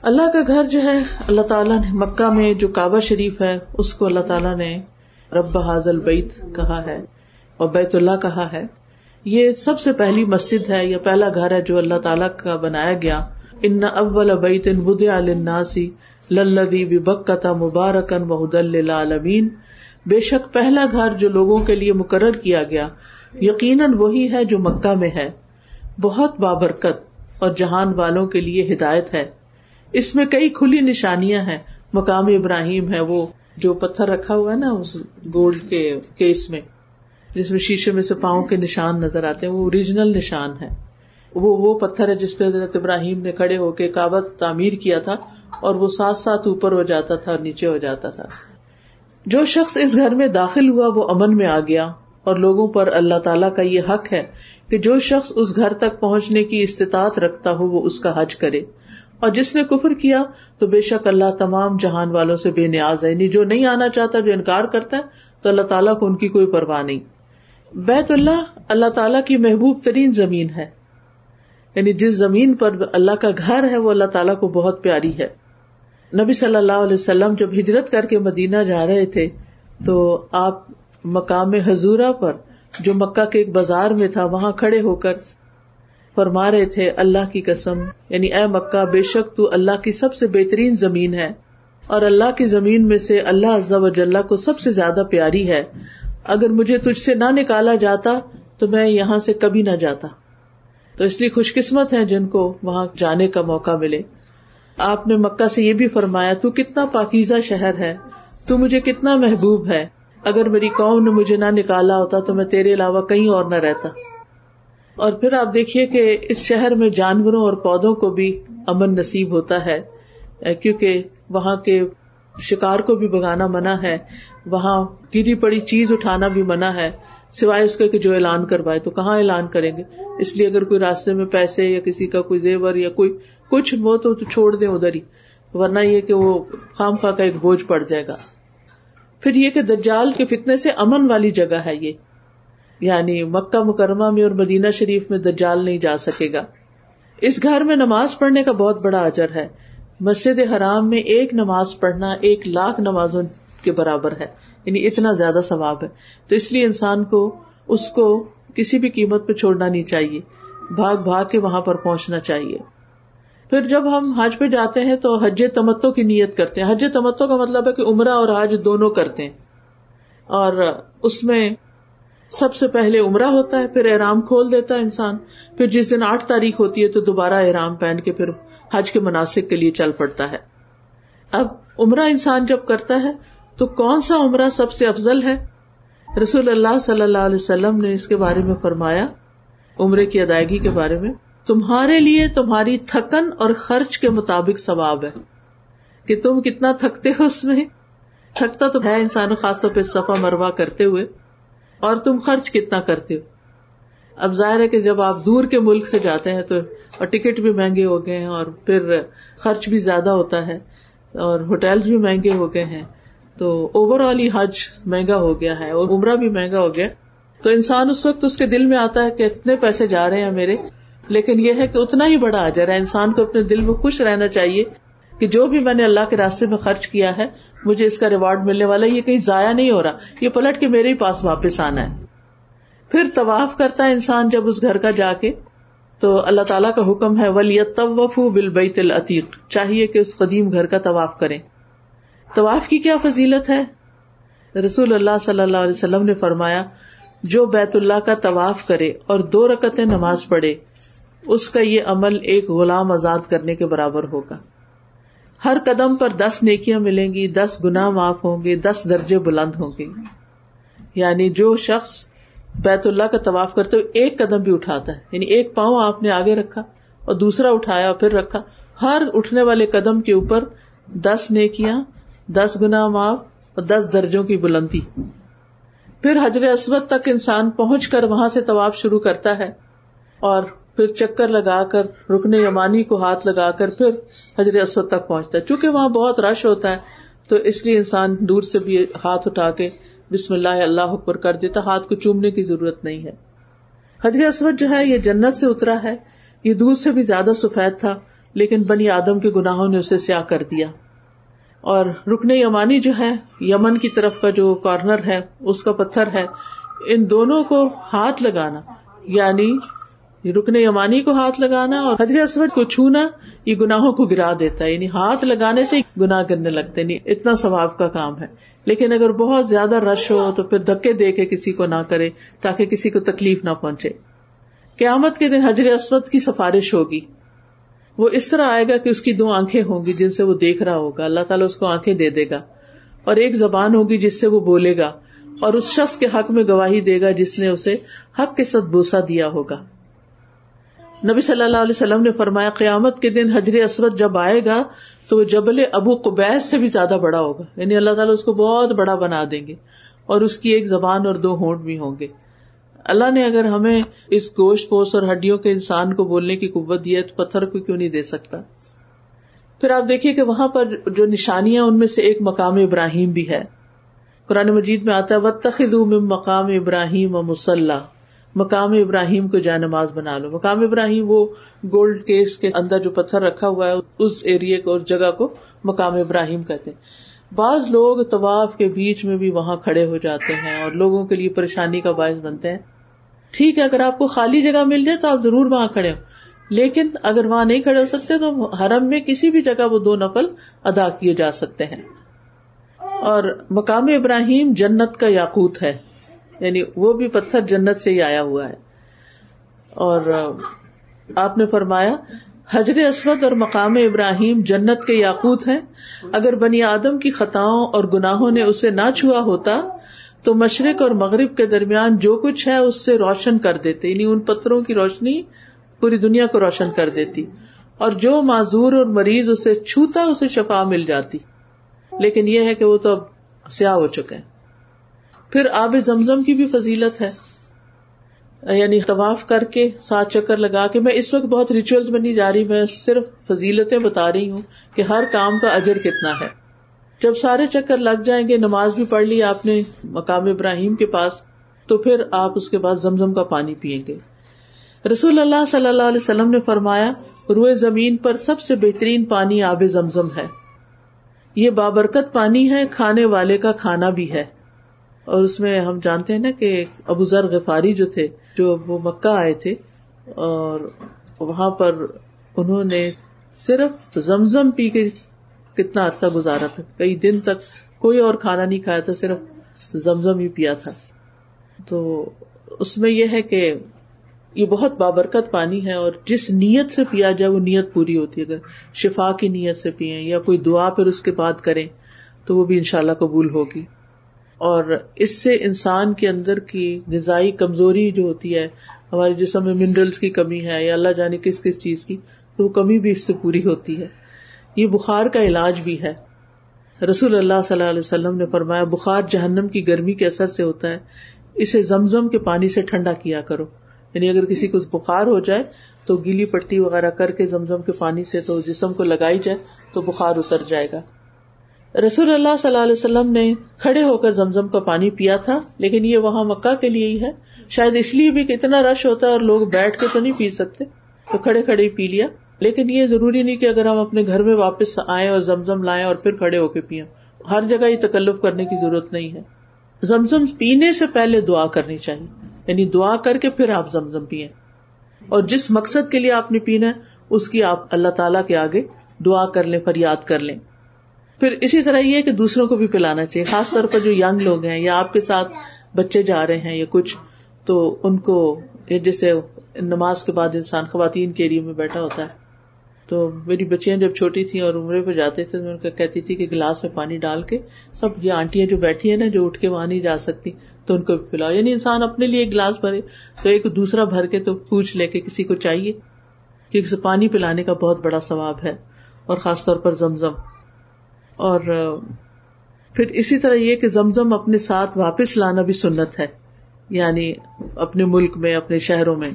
اللہ کا گھر جو ہے، اللہ تعالیٰ نے مکہ میں جو کعبہ شریف ہے، اس کو اللہ تعالیٰ نے رب حاضل بیت کہا ہے اور بیت اللہ کہا ہے۔ یہ سب سے پہلی مسجد ہے یا پہلا گھر ہے جو اللہ تعالیٰ کا بنایا گیا۔ ان اول بیت بد الناسی للدی بکتا مبارکن بہد العالمین بے شک پہلا گھر جو لوگوں کے لیے مقرر کیا گیا، یقیناً وہی ہے جو مکہ میں ہے۔ بہت بابرکت اور جہان والوں کے لیے ہدایت ہے۔ اس میں کئی کھلی نشانیاں ہیں۔ مقام ابراہیم ہے وہ، جو پتھر رکھا ہوا ہے نا اس گولڈ کے کیس میں، جس میں شیشے میں سے پاؤں کے نشان نظر آتے ہیں۔ وہ اوریجنل نشان ہے۔ وہ وہ پتھر ہے جس پہ حضرت ابراہیم نے کھڑے ہو کے کابت تعمیر کیا تھا۔ اور وہ ساتھ ساتھ اوپر ہو جاتا تھا اور نیچے ہو جاتا تھا۔ جو شخص اس گھر میں داخل ہوا، وہ امن میں آ گیا۔ اور لوگوں پر اللہ تعالیٰ کا یہ حق ہے کہ جو شخص اس گھر تک پہنچنے کی استطاعت رکھتا ہو، وہ اس کا حج کرے۔ اور جس نے کفر کیا، تو بے شک اللہ تمام جہان والوں سے بے نیاز ہے۔ یعنی جو نہیں آنا چاہتا، جو انکار کرتا ہے، تو اللہ تعالیٰ کو ان کی کوئی پرواہ نہیں۔ بیت اللہ اللہ تعالیٰ کی محبوب ترین زمین ہے۔ یعنی جس زمین پر اللہ کا گھر ہے وہ اللہ تعالیٰ کو بہت پیاری ہے۔ نبی صلی اللہ علیہ وسلم جب ہجرت کر کے مدینہ جا رہے تھے، تو آپ مقام حضور پر، جو مکہ کے ایک بازار میں تھا، وہاں کھڑے ہو کر فرما رہے تھے، اللہ کی قسم یعنی اے مکہ، بے شک تو اللہ کی سب سے بہترین زمین ہے۔ اور اللہ کی زمین میں سے اللہ عزب و کو سب سے زیادہ پیاری ہے۔ اگر مجھے تجھ سے نہ نکالا جاتا، تو میں یہاں سے کبھی نہ جاتا۔ تو اس لیے خوش قسمت ہے جن کو وہاں جانے کا موقع ملے۔ آپ نے مکہ سے یہ بھی فرمایا، تو کتنا پاکیزہ شہر ہے، تو مجھے کتنا محبوب ہے۔ اگر میری قوم نے مجھے نہ نکالا ہوتا تو میں تیرے علاوہ کہیں اور نہ رہتا۔ اور پھر آپ دیکھیے کہ اس شہر میں جانوروں اور پودوں کو بھی امن نصیب ہوتا ہے، کیونکہ وہاں کے شکار کو بھی بگانا منع ہے، وہاں گری پڑی چیز اٹھانا بھی منع ہے۔ سوائے اس کے کہ جو اعلان کروائے، تو کہاں اعلان کریں گے؟ اس لیے اگر کوئی راستے میں پیسے یا کسی کا کوئی زیور یا کوئی کچھ ہو تو چھوڑ دیں ادھر ہی، ورنہ یہ کہ وہ خام خواہ کا ایک بوجھ پڑ جائے گا۔ پھر یہ کہ دجال کے فتنے سے امن والی جگہ ہے یہ۔ یعنی مکہ مکرمہ میں اور مدینہ شریف میں دجال نہیں جا سکے گا۔ اس گھر میں نماز پڑھنے کا بہت بڑا اجر ہے۔ مسجد حرام میں ایک نماز پڑھنا ایک لاکھ نمازوں کے برابر ہے۔ یعنی اتنا زیادہ ثواب ہے۔ تو اس لیے انسان کو اس کو کسی بھی قیمت پہ چھوڑنا نہیں چاہیے۔ بھاگ بھاگ کے وہاں پر پہنچنا چاہیے۔ پھر جب ہم حج پہ جاتے ہیں تو حج تمتو کی نیت کرتے ہیں۔ حج تمتو کا مطلب ہے کہ عمرہ اور حج دونوں کرتے ہیں۔ اور اس میں سب سے پہلے عمرہ ہوتا ہے، پھر احرام کھول دیتا ہے انسان۔ پھر جس دن آٹھ تاریخ ہوتی ہے تو دوبارہ احرام پہن کے پھر حج کے مناسب کے لیے چل پڑتا ہے۔ اب عمرہ انسان جب کرتا ہے تو کون سا عمرہ سب سے افضل ہے؟ رسول اللہ صلی اللہ علیہ وسلم نے اس کے بارے میں فرمایا، عمرے کی ادائیگی کے بارے میں، تمہارے لیے تمہاری تھکن اور خرچ کے مطابق ثواب ہے۔ کہ تم کتنا تھکتے ہو اس میں؟ تھکتا تو ہے انسان خاص طور پہ سفا مروا کرتے ہوئے۔ اور تم خرچ کتنا کرتے ہو؟ اب ظاہر ہے کہ جب آپ دور کے ملک سے جاتے ہیں تو اور ٹکٹ بھی مہنگے ہو گئے ہیں اور پھر خرچ بھی زیادہ ہوتا ہے اور ہوٹل بھی مہنگے ہو گئے ہیں۔ تو اوور آل ہی حج مہنگا ہو گیا ہے اور عمرہ بھی مہنگا ہو گیا تو انسان اس وقت اس کے دل میں آتا ہے کہ اتنے پیسے جا رہے ہیں میرے۔ لیکن یہ ہے کہ اتنا ہی بڑا اجر ہے۔ انسان کو اپنے دل میں خوش رہنا چاہیے کہ جو بھی میں نے اللہ کے راستے میں خرچ کیا ہے، مجھے اس کا ریوارڈ ملنے والا یہ کہیں ضائع نہیں ہو رہا۔ یہ پلٹ کے میرے ہی پاس واپس آنا ہے۔ پھر طواف کرتا ہے انسان جب اس گھر کا جا کے۔ تو اللہ تعالیٰ کا حکم ہے ولیت بل بیت العتیق چاہیے کہ اس قدیم گھر کا طواف کریں۔ طواف کی کیا فضیلت ہے؟ رسول اللہ صلی اللہ علیہ وسلم نے فرمایا، جو بیت اللہ کا طواف کرے اور دو رکتیں نماز پڑھے، اس کا یہ عمل ایک غلام آزاد کرنے کے برابر ہوگا۔ ہر قدم پر دس نیکیاں ملیں گی، دس گنا معاف ہوں گے، دس درجے بلند ہوں گے۔ یعنی جو شخص بیت اللہ کا طواف کرتے ہوئے ایک قدم بھی اٹھاتا ہے یعنی ایک پاؤں آپ نے آگے رکھا اور دوسرا اٹھایا پھر رکھا، ہر اٹھنے والے قدم کے اوپر دس نیکیاں دس گنا معاف اور دس درجوں کی بلندی۔ پھر حضر اسود تک انسان پہنچ کر وہاں سے طواف شروع کرتا ہے اور پھر چکر لگا کر رکنے یمانی کو ہاتھ لگا کر پھر حضر اسود تک پہنچتا ہے۔ چونکہ وہاں بہت رش ہوتا ہے، تو اس لیے انسان دور سے بھی ہاتھ اٹھا کے بسم اللہ اللہ اکبر کر دیتا، ہاتھ کو چومنے کی ضرورت نہیں ہے۔ حضر اسود جو ہے، یہ جنت سے اترا ہے۔ یہ دودھ سے بھی زیادہ سفید تھا، لیکن بنی آدم کے گناہوں نے اسے سیاہ کر دیا۔ اور رکن یمانی جو ہے، یمن کی طرف کا جو کارنر ہے، اس کا پتھر ہے، ان دونوں کو ہاتھ لگانا یعنی رکن یمانی کو ہاتھ لگانا اور حضر اسود کو چھونا، یہ گناہوں کو گرا دیتا ہے یعنی ہاتھ لگانے سے گناہ کرنے لگتے نہیں یعنی اتنا ثواب کا کام ہے۔ لیکن اگر بہت زیادہ رش ہو، تو پھر دھکے دے کے کسی کو نہ کرے، تاکہ کسی کو تکلیف نہ پہنچے۔ قیامت کے دن حضر اسود کی سفارش ہوگی۔ وہ اس طرح آئے گا کہ اس کی دو آنکھیں ہوں گی جن سے وہ دیکھ رہا ہوگا۔ اللہ تعالیٰ اس کو آنکھیں دے دے گا اور ایک زبان ہوگی جس سے وہ بولے گا اور اس شخص کے حق میں گواہی دے گا جس نے اسے حق کے ساتھ بوسا دیا ہوگا۔ نبی صلی اللہ علیہ وسلم نے فرمایا، قیامت کے دن حجر اسود جب آئے گا تو وہ جبل ابو قبیس سے بھی زیادہ بڑا ہوگا۔ یعنی اللہ تعالیٰ اس کو بہت بڑا بنا دیں گے اور اس کی ایک زبان اور دو ہونٹ بھی ہوں گے۔ اللہ نے اگر ہمیں اس گوشت پوش اور ہڈیوں کے انسان کو بولنے کی قوت دی ہے تو پتھر کو کیوں نہیں دے سکتا؟ پھر آپ دیکھیے کہ وہاں پر جو نشانیاں ان میں سے ایک مقام ابراہیم بھی ہے۔ قرآن مجید میں آتا ہے و تخد مقام ابراہیم و مسلح مقام ابراہیم کو جائے نماز بنا لو۔ مقام ابراہیم وہ گولڈ کیس کے اندر جو پتھر رکھا ہوا ہے، اس ایریا کو جگہ کو مقام ابراہیم کہتے ہیں۔ بعض لوگ طواف کے بیچ میں بھی وہاں کھڑے ہو جاتے ہیں اور لوگوں کے لیے پریشانی کا باعث بنتے ہیں۔ ٹھیک ہے، اگر آپ کو خالی جگہ مل جائے تو آپ ضرور وہاں کھڑے ہو لیکن اگر وہاں نہیں کھڑے ہو سکتے تو حرم میں کسی بھی جگہ وہ دو نفل ادا کیے جا سکتے ہیں۔ اور مقام ابراہیم جنت کا یاقوت ہے۔ یعنی وہ بھی پتھر جنت سے ہی آیا ہوا ہے۔ اور آپ نے فرمایا، حجر اسود اور مقام ابراہیم جنت کے یاقوت ہیں۔ اگر بنی آدم کی خطاؤں اور گناہوں نے اسے نہ چھوا ہوتا تو مشرق اور مغرب کے درمیان جو کچھ ہے اس سے روشن کر دیتے یعنی ان پتھروں کی روشنی پوری دنیا کو روشن کر دیتی۔ اور جو معذور اور مریض اسے چھوتا، اسے شفا مل جاتی۔ لیکن یہ ہے کہ وہ تو اب سیاہ ہو چکے ہیں۔ پھر آب زمزم کی بھی فضیلت ہے۔ یعنی طواف کر کے سات چکر لگا کے میں اس وقت بہت ریچولس میں نہیں جا رہی، میں صرف فضیلتیں بتا رہی ہوں کہ ہر کام کا اجر کتنا ہے۔ جب سارے چکر لگ جائیں گے، نماز بھی پڑھ لی آپ نے مقام ابراہیم کے پاس، تو پھر آپ اس کے بعد زمزم کا پانی پیئیں گے۔ رسول اللہ صلی اللہ علیہ وسلم نے فرمایا، روئے زمین پر سب سے بہترین پانی آب زمزم ہے۔ یہ بابرکت پانی ہے، کھانے والے کا کھانا بھی ہے۔ اور اس میں ہم جانتے ہیں نا کہ ابو ذر غفاری جو تھے، جو وہ مکہ آئے تھے، اور وہاں پر انہوں نے صرف زمزم پی کے کتنا عرصہ گزارا تھا۔ کئی دن تک کوئی اور کھانا نہیں کھایا تھا، صرف زمزم ہی پیا تھا۔ تو اس میں یہ ہے کہ یہ بہت بابرکت پانی ہے اور جس نیت سے پیا جائے، وہ نیت پوری ہوتی ہے۔ اگر شفا کی نیت سے پیئیں یا کوئی دعا پھر اس کے بعد کریں، تو وہ بھی انشاءاللہ قبول ہوگی۔ اور اس سے انسان کے اندر کی غذائی کمزوری جو ہوتی ہے، ہمارے جسم میں منرلس کی کمی ہے یا اللہ جانے کس کس چیز کی، تو وہ کمی بھی اس سے پوری ہوتی ہے۔ یہ بخار کا علاج بھی ہے۔ رسول اللہ صلی اللہ علیہ وسلم نے فرمایا، بخار جہنم کی گرمی کے اثر سے ہوتا ہے۔ اسے زمزم کے پانی سے ٹھنڈا کیا کرو۔ یعنی اگر کسی کو بخار ہو جائے تو گیلی پٹی وغیرہ کر کے زمزم کے پانی سے تو جسم کو لگائی جائے تو بخار اتر جائے گا۔ رسول اللہ صلی اللہ علیہ وسلم نے کھڑے ہو کر زمزم کا پانی پیا تھا، لیکن یہ وہاں مکہ کے لیے ہی ہے۔ شاید اس لیے بھی کہ اتنا رش ہوتا ہے اور لوگ بیٹھ کے تو نہیں پی سکتے، تو کھڑے کھڑے ہی پی لیا۔ لیکن یہ ضروری نہیں کہ اگر ہم اپنے گھر میں واپس آئیں اور زمزم لائیں اور پھر کھڑے ہو کے پیئیں۔ ہر جگہ یہ تکلف کرنے کی ضرورت نہیں ہے۔ زمزم پینے سے پہلے دعا کرنی چاہیے۔ یعنی دعا کر کے پھر آپ زمزم پیئیں۔ اور جس مقصد کے لیے آپ نے پینا ہے، اس کی آپ اللہ تعالیٰ کے آگے دعا کر لیں، فریاد کر لیں۔ پھر اسی طرح یہ کہ دوسروں کو بھی پلانا چاہیے۔ خاص طور پر جو یگ لوگ ہیں یا آپ کے ساتھ بچے جا رہے ہیں یا کچھ، تو ان کو جیسے نماز کے بعد انسان خواتین کے ایریے میں بیٹھا ہوتا ہے۔ تو میری بچیاں جب چھوٹی تھیں اور عمرے پہ جاتے تھے تو کہتی تھی کہ گلاس میں پانی ڈال کے سب یہ آنٹیاں جو بیٹھی ہیں نا جو اٹھ کے وہاں نہیں جا سکتی، تو ان کو بھی پلاؤ۔ یعنی انسان اپنے لیے ایک گلاس بھرے، تو ایک دوسرا بھر کے تو پوچھ لے کے کسی کو چاہیے، کیونکہ پانی پلانے کا بہت بڑا ثواب ہے، اور خاص طور پر زمزم۔ اور پھر اسی طرح یہ کہ زمزم اپنے ساتھ واپس لانا بھی سنت ہے یعنی اپنے ملک میں، اپنے شہروں میں۔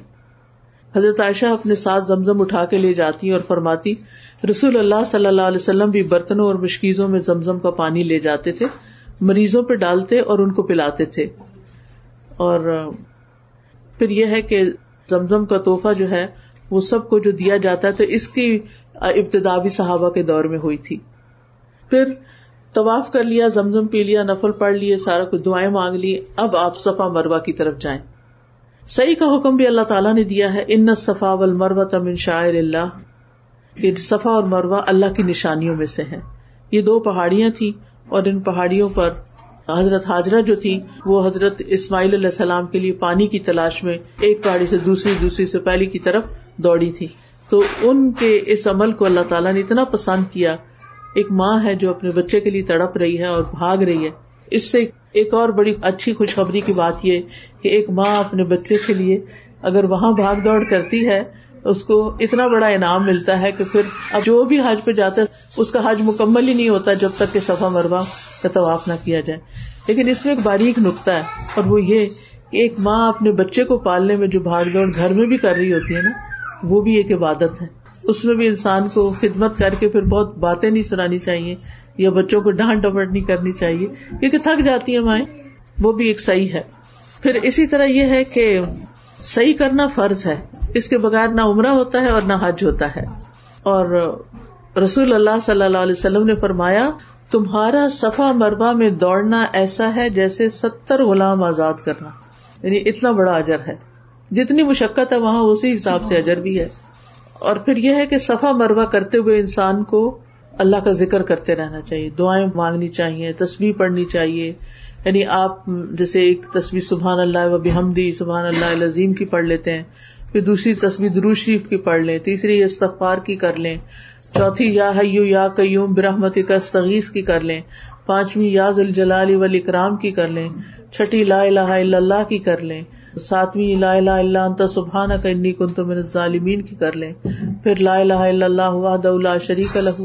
حضرت عائشہ اپنے ساتھ زمزم اٹھا کے لے جاتی اور فرماتی، رسول اللہ صلی اللہ علیہ وسلم بھی برتنوں اور مشکیزوں میں زمزم کا پانی لے جاتے تھے، مریضوں پہ ڈالتے اور ان کو پلاتے تھے۔ اور پھر یہ ہے کہ زمزم کا توحفہ جو ہے، وہ سب کو جو دیا جاتا ہے تو اس کی ابتدا بھی صحابہ کے دور میں ہوئی تھی۔ پھر طواف کر لیا، زمزم پی لیا، نفل پڑھ لیے، سارا کچھ دعائیں مانگ لی، اب آپ صفا مروا کی طرف جائیں۔ صحیح کا حکم بھی اللہ تعالیٰ نے دیا ہے ان صفا و مروا تمن شاعر اللہ کہ صفا اور مروا اللہ کی نشانیوں میں سے ہے یہ دو پہاڑیاں تھیں اور ان پہاڑیوں پر حضرت حاجرہ جو تھی، وہ حضرت اسماعیل علیہ السلام کے لیے پانی کی تلاش میں ایک پہاڑی سے دوسری دوسری سے پہلی کی طرف دوڑی تھی۔ تو ان کے اس عمل کو اللہ تعالیٰ نے اتنا پسند کیا، ایک ماں ہے جو اپنے بچے کے لیے تڑپ رہی ہے اور بھاگ رہی ہے۔ اس سے ایک اور بڑی اچھی خوشخبری کی بات یہ کہ ایک ماں اپنے بچے کے لیے اگر وہاں بھاگ دوڑ کرتی ہے، اس کو اتنا بڑا انعام ملتا ہے کہ پھر اب جو بھی حج پہ جاتا ہے، اس کا حج مکمل ہی نہیں ہوتا جب تک کہ صفا مروا کا طواف نہ کیا جائے۔ لیکن اس میں ایک باریک نقطہ ہے اور وہ یہ کہ ایک ماں اپنے بچے کو پالنے میں جو بھاگ دوڑ گھر میں بھی کر رہی ہوتی ہے نا، وہ بھی ایک عبادت ہے۔ اس میں بھی انسان کو خدمت کر کے پھر بہت باتیں نہیں سنانی چاہیے یا بچوں کو ڈانٹ ڈپٹ نہیں کرنی چاہیے، کیونکہ تھک جاتی ہے مائیں، وہ بھی ایک صحیح ہے۔ پھر اسی طرح یہ ہے کہ صحیح کرنا فرض ہے۔ اس کے بغیر نہ عمرہ ہوتا ہے اور نہ حج ہوتا ہے۔ اور رسول اللہ صلی اللہ علیہ وسلم نے فرمایا، تمہارا صفا مربع میں دوڑنا ایسا ہے جیسے ستر غلام آزاد کرنا۔ یعنی اتنا بڑا اجر ہے۔ جتنی مشقت ہے، وہاں اسی حساب سے اجر بھی ہے۔ اور پھر یہ ہے کہ صفا مروا کرتے ہوئے انسان کو اللہ کا ذکر کرتے رہنا چاہیے، دعائیں مانگنی چاہیے تصویر پڑھنی چاہیے۔ یعنی آپ جیسے ایک تصویر سبحان اللہ و بحمدی سبحان اللہ عظیم کی پڑھ لیتے ہیں، پھر دوسری تصویر درو شریف کی پڑھ لیں، تیسری استغفار کی کر لیں، چوتھی یا حیو یا قیوم برحمتی کا استغیث کی کر لیں، پانچویں یا ذوالجلال والاکرام کی کر لیں، چھٹی لا الہ الا اللہ کی کر لیں۔ ساتویں لا الہ الا انت سبحان کا انی کنت من الظالمین کی کر لیں۔ پھر لا الہ الا اللہ وحدہ لا شریک لہ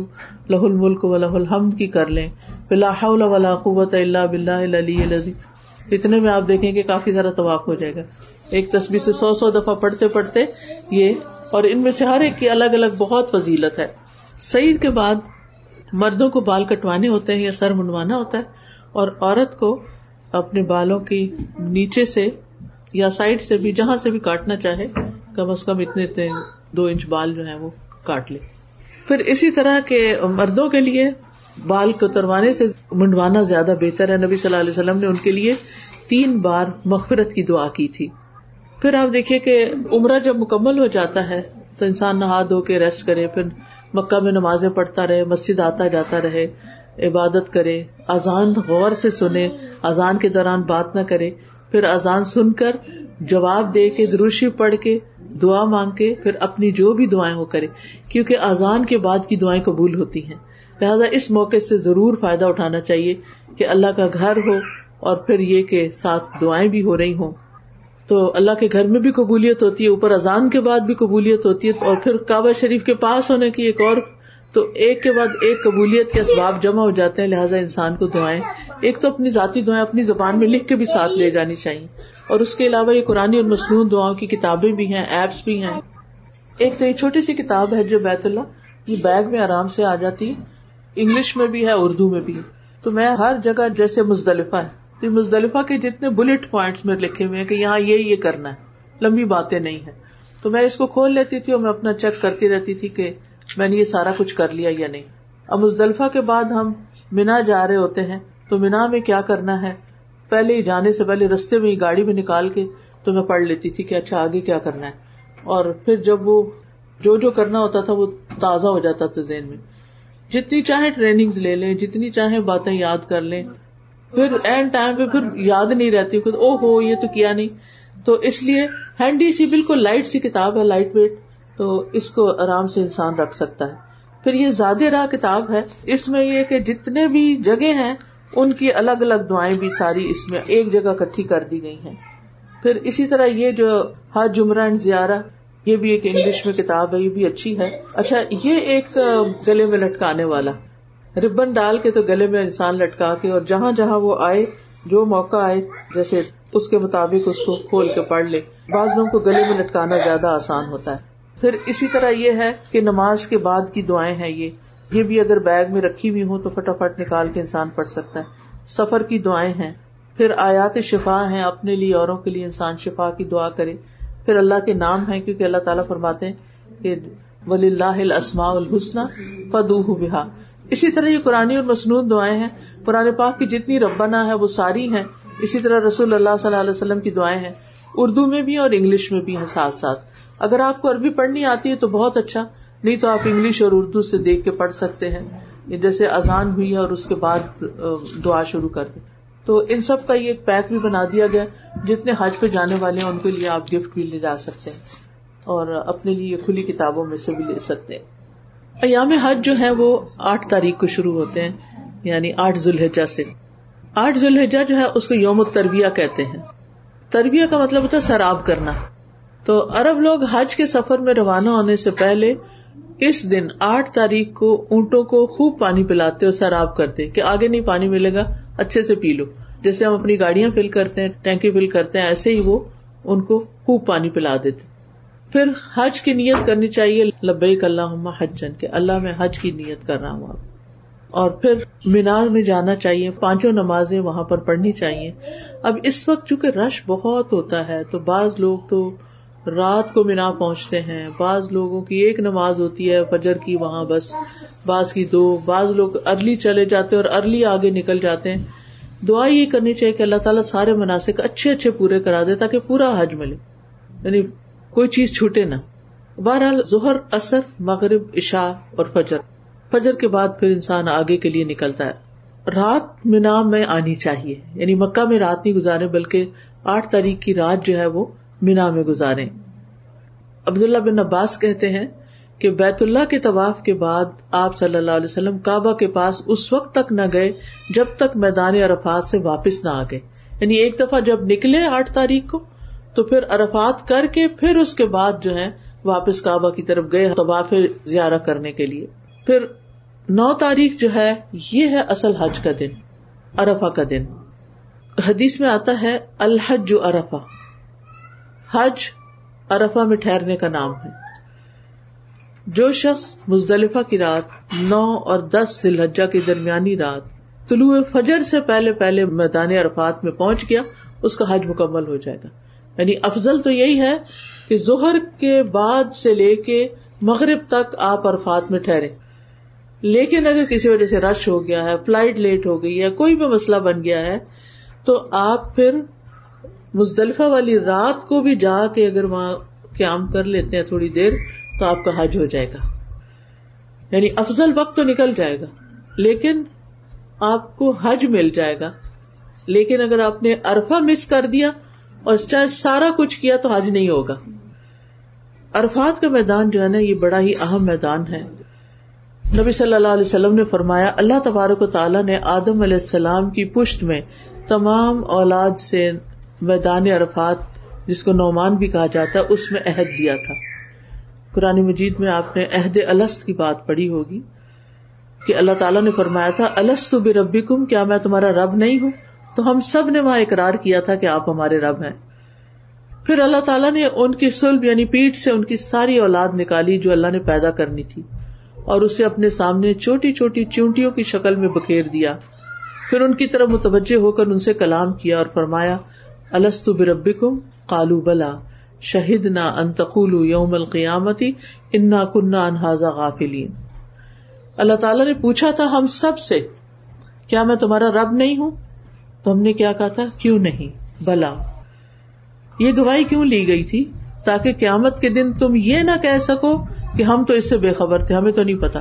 لہ الملک و لہ الحمد کی کر لیں۔ پھر لا حول ولا قوت الا باللہ العلی العظیم۔ اتنے میں آپ دیکھیں کہ کافی سارا طواف ہو جائے گا۔ ایک تصویر سے سو سو دفعہ پڑھتے پڑھتے یہ، اور ان میں سے ہر ایک کی الگ الگ بہت فضیلت ہے۔ سعید کے بعد مردوں کو بال کٹوانے ہوتے ہیں یا سر منڈوانا ہوتا ہے، اور عورت کو اپنے بالوں کی نیچے سے یا سائڈ سے بھی، جہاں سے بھی کاٹنا چاہے، کم از کم اتنے اتنے دو انچ بال جو ہے وہ کاٹ لے۔ پھر اسی طرح کے مردوں کے لیے بال کو تروانے سے منڈوانا زیادہ بہتر ہے۔ نبی صلی اللہ علیہ وسلم نے ان کے لیے تین بار مغفرت کی دعا کی تھی۔ پھر آپ دیکھیے کہ عمرہ جب مکمل ہو جاتا ہے تو انسان نہا دھو کے ریسٹ کرے، پھر مکہ میں نمازیں پڑھتا رہے، مسجد آتا جاتا رہے، عبادت کرے، اذان غور سے سنے، اذان کے دوران بات نہ کرے۔ پھر اذان سن کر جواب دے کے دروشی پڑھ کے دعا مانگ کے پھر اپنی جو بھی دعائیں وہ کرے، کیونکہ اذان کے بعد کی دعائیں قبول ہوتی ہیں۔ لہٰذا اس موقع سے ضرور فائدہ اٹھانا چاہیے کہ اللہ کا گھر ہو اور پھر یہ کہ ساتھ دعائیں بھی ہو رہی ہوں۔ تو اللہ کے گھر میں بھی قبولیت ہوتی ہے، اوپر اذان کے بعد بھی قبولیت ہوتی ہے اور پھر کعبہ شریف کے پاس ہونے کی ایک اور تو ایک کے بعد ایک قبولیت کے اسباب جمع ہو جاتے ہیں، لہٰذا انسان کو دعائیں، ایک تو اپنی ذاتی دعائیں اپنی زبان میں لکھ کے بھی ساتھ لے جانی چاہیے۔ اور اس کے علاوہ یہ قرآن اور مصنون دعاؤں کی کتابیں بھی ہیں ایپس بھی ہیں۔ ایک تو یہ چھوٹی سی کتاب ہے جو بیت اللہ، یہ بیگ میں آرام سے آ جاتی ہے۔ انگلش میں بھی ہے، اردو میں بھی تو میں ہر جگہ جیسے مزدلفہ ہے۔ تو مزدلفہ کے جتنے بلٹ پوائنٹس میں لکھے ہوئے ہیں کہ یہاں یہ یہ کرنا ہے، لمبی باتیں نہیں ہے تو میں اس کو کھول لیتی تھی اور میں اپنا چیک کرتی رہتی تھی کہ میں نے یہ سارا کچھ کر لیا یا نہیں؟ اب مزدلفہ کے بعد ہم مینا جا رہے ہوتے ہیں، تو مینا میں کیا کرنا ہے؟ پہلے ہی جانے سے پہلے رستے میں ہی گاڑی میں نکال کے تو میں پڑھ لیتی تھی کہ اچھا آگے کیا کرنا ہے۔ اور پھر جب وہ جو جو کرنا ہوتا تھا وہ تازہ ہو جاتا تھا ذہن میں۔ جتنی چاہے ٹریننگ لے لیں، جتنی چاہے باتیں یاد کر لیں۔ پھر اینڈ ٹائم پہ پھر یاد نہیں رہتی، خود او ہو، یہ تو کیا نہیں۔ تو اس لیے ہینڈی سی بالکل لائٹ سی کتاب ہے لائٹ ویٹ تو اس کو آرام سے انسان رکھ سکتا ہے۔ پھر یہ زیادہ راہ کتاب ہے۔ اس میں یہ کہ جتنے بھی جگہ ہیں، ان کی الگ الگ دعائیں بھی ساری اس میں ایک جگہ کٹھی کر دی گئی ہیں۔ پھر اسی طرح یہ جو حج جمرہ زیارہ، یہ بھی ایک انگلش میں کتاب ہے، یہ بھی اچھی ہے۔ اچھا یہ ایک گلے میں لٹکانے والا۔ ربن ڈال کے تو گلے میں انسان لٹکا کے اور جہاں جہاں وہ آئے، جو موقع آئے، جیسے اس کے مطابق اس کو کھول کے پڑھ لے۔ بعض لوگوں کو گلے میں لٹکانا زیادہ آسان ہوتا ہے۔ پھر اسی طرح یہ ہے کہ نماز کے بعد کی دعائیں ہیں یہ۔ یہ بھی اگر بیگ میں رکھی ہوئی ہوں تو فٹافٹ نکال کے انسان پڑھ سکتا ہے۔ سفر کی دعائیں ہیں۔ پھر آیات شفا ہیں اپنے لیے اوروں کے لیے انسان شفا کی دعا کرے۔ پھر اللہ کے نام ہے کیونکہ اللہ تعالیٰ فرماتے ہیں کہ ولی اللہ السما الحسن فدو بحا اسی طرح یہ قرآن اور مصنون دعائیں ہیں۔ قرآن پاک کی جتنی ربنا ہے وہ ساری ہیں۔ اسی طرح رسول اللہ صلی اللہ علیہ وسلم کی دعائیں ہیں۔ اردو میں بھی اور انگلش میں بھی ہیں ساتھ ساتھ۔ اگر آپ کو عربی پڑھنی آتی ہے تو بہت اچھا نہیں تو آپ انگلش اور اردو سے دیکھ کے پڑھ سکتے ہیں۔ جیسے اذان ہوئی ہے اور اس کے بعد دعا شروع کر دیں تو ان سب کا یہ ایک پیک بھی بنا دیا گیا، جتنے حج پہ جانے والے ہیں، ان کے لیے آپ گفٹ بھی لے جا سکتے ہیں۔ اور اپنے لیے کھلی کتابوں میں سے بھی لے سکتے ہیں۔ ایام حج جو ہے وہ آٹھ تاریخ کو شروع ہوتے ہیں یعنی آٹھ ذوالحجہ سے۔ آٹھ ذوالحجہ جو ہے، اس کو یوم تربیہ کہتے ہیں۔ تربیہ کا مطلب ہوتا ہے سراب کرنا۔ تو ارب لوگ حج کے سفر میں روانہ ہونے سے پہلے اس دن آٹھ تاریخ کو اونٹوں کو خوب پانی پلاتے اور سیراب کرتے کہ آگے نہیں پانی ملے گا، اچھے سے پی لو۔ جیسے ہم اپنی گاڑیاں فل کرتے ہیں ٹینکی فل کرتے ہیں، ایسے ہی وہ ان کو خوب پانی پلا دیتے۔ پھر حج کی نیت کرنی چاہیے، لبیک اللہ حجن کے اللہ میں حج کی نیت کر رہا ہوں اور پھر مینار میں جانا چاہیے، پانچوں نمازیں وہاں پر پڑھنی چاہیے۔ اب اس وقت چونکہ رش بہت ہوتا ہے، تو بعض لوگ تو رات کو مینا پہنچتے ہیں۔ بعض لوگوں کی ایک نماز ہوتی ہے، فجر کی وہاں بس۔ بعض کی دو۔ بعض لوگ ارلی چلے جاتے اور ارلی آگے نکل جاتے ہیں۔ دعا یہ کرنی چاہیے کہ اللہ تعالیٰ سارے مناسب اچھے اچھے پورے کرا دے تاکہ پورا حج ملے۔ یعنی کوئی چیز چھوٹے نہ۔ بہرحال ظہر اثر مغرب، عشاء اور فجر۔ فجر کے بعد پھر انسان آگے کے لیے نکلتا ہے۔ رات مینا میں آنی چاہیے۔ یعنی مکہ میں رات نہیں گزارے، بلکہ آٹھ تاریخ کی رات جو ہے وہ مینا میں گزارے عبداللہ بن عباس کہتے ہیں کہ بیت اللہ کے طواف کے بعد آپ صلی اللہ علیہ وسلم کعبہ کے پاس اس وقت تک نہ گئے جب تک میدان عرفات سے واپس نہ آ گئے۔ یعنی ایک دفعہ جب نکلے آٹھ تاریخ کو، تو پھر ارفات کر کے پھر اس کے بعد جو ہے واپس کعبہ کی طرف گئے طواف زیارہ کرنے کے لیے۔ پھر نو تاریخ جو ہے، یہ ہے اصل حج کا دن ارفا کا دن۔ حدیث میں آتا ہے، الحج جو ارفا حج ارفا میں ٹھہرنے کا نام ہے۔ جو شخص مزدلفہ کی رات نو اور دس ذی کی درمیانی رات طلوع فجر سے پہلے پہلے میدان عرفات میں پہنچ گیا، اس کا حج مکمل ہو جائے گا۔ یعنی افضل تو یہی ہے کہ زہر کے بعد سے لے کے مغرب تک آپ عرفات میں ٹھہرے لیکن اگر کسی وجہ سے رش ہو گیا ہے، فلائٹ لیٹ ہو گئی ہے، کوئی بھی مسئلہ بن گیا ہے، تو آپ پھر مزدلفہ والی رات کو بھی جا کے اگر وہاں قیام کر لیتے ہیں تھوڑی دیر، تو آپ کا حج ہو جائے گا۔ یعنی افضل وقت تو نکل جائے گا، لیکن آپ کو حج مل جائے گا۔ لیکن اگر آپ نے ارفا مس کر دیا اور چاہے سارا کچھ کیا تو حج نہیں ہوگا۔ عرفات کا میدان جو ہے نا، یہ بڑا ہی اہم میدان ہے۔ نبی صلی اللہ علیہ وسلم نے فرمایا، اللہ تبارک و تعالیٰ نے آدم علیہ السلام کی پشت میں تمام اولاد سے میدان عرفات جس کو نعمان بھی کہا جاتا ہے، اس میں عہد لیا تھا۔ قرآن مجید میں آپ نے عہد السط کی بات پڑھی ہوگی کہ اللہ تعالیٰ نے فرمایا تھا السط بے ربی کم کیا میں تمہارا رب نہیں ہوں؟ تو ہم سب نے وہاں اقرار کیا تھا کہ آپ ہمارے رب ہیں۔ پھر اللہ تعالیٰ نے ان کی سلب یعنی پیٹ سے ان کی ساری اولاد نکالی جو اللہ نے پیدا کرنی تھی اور اسے اپنے سامنے چھوٹی چھوٹی چونٹیوں کی شکل میں بکھیر دیا۔ پھر ان کی طرف متوجہ ہو کر ان سے کلام کیا اور فرمایا السط بربکم؟ کالو بلا. شہید نہ انتقول یوم القیامتی انا کنہ انہاظا غافلین. اللہ تعالیٰ نے پوچھا تھا ہم سب سے، کیا میں تمہارا رب نہیں ہوں؟ تو ہم نے کیا کہا تھا؟ کیوں نہیں؟ بلا. یہ گواہی کیوں لی گئی تھی؟ تاکہ قیامت کے دن تم یہ نہ کہہ سکو کہ ہم تو اس سے بے خبر تھے، ہمیں تو نہیں پتا۔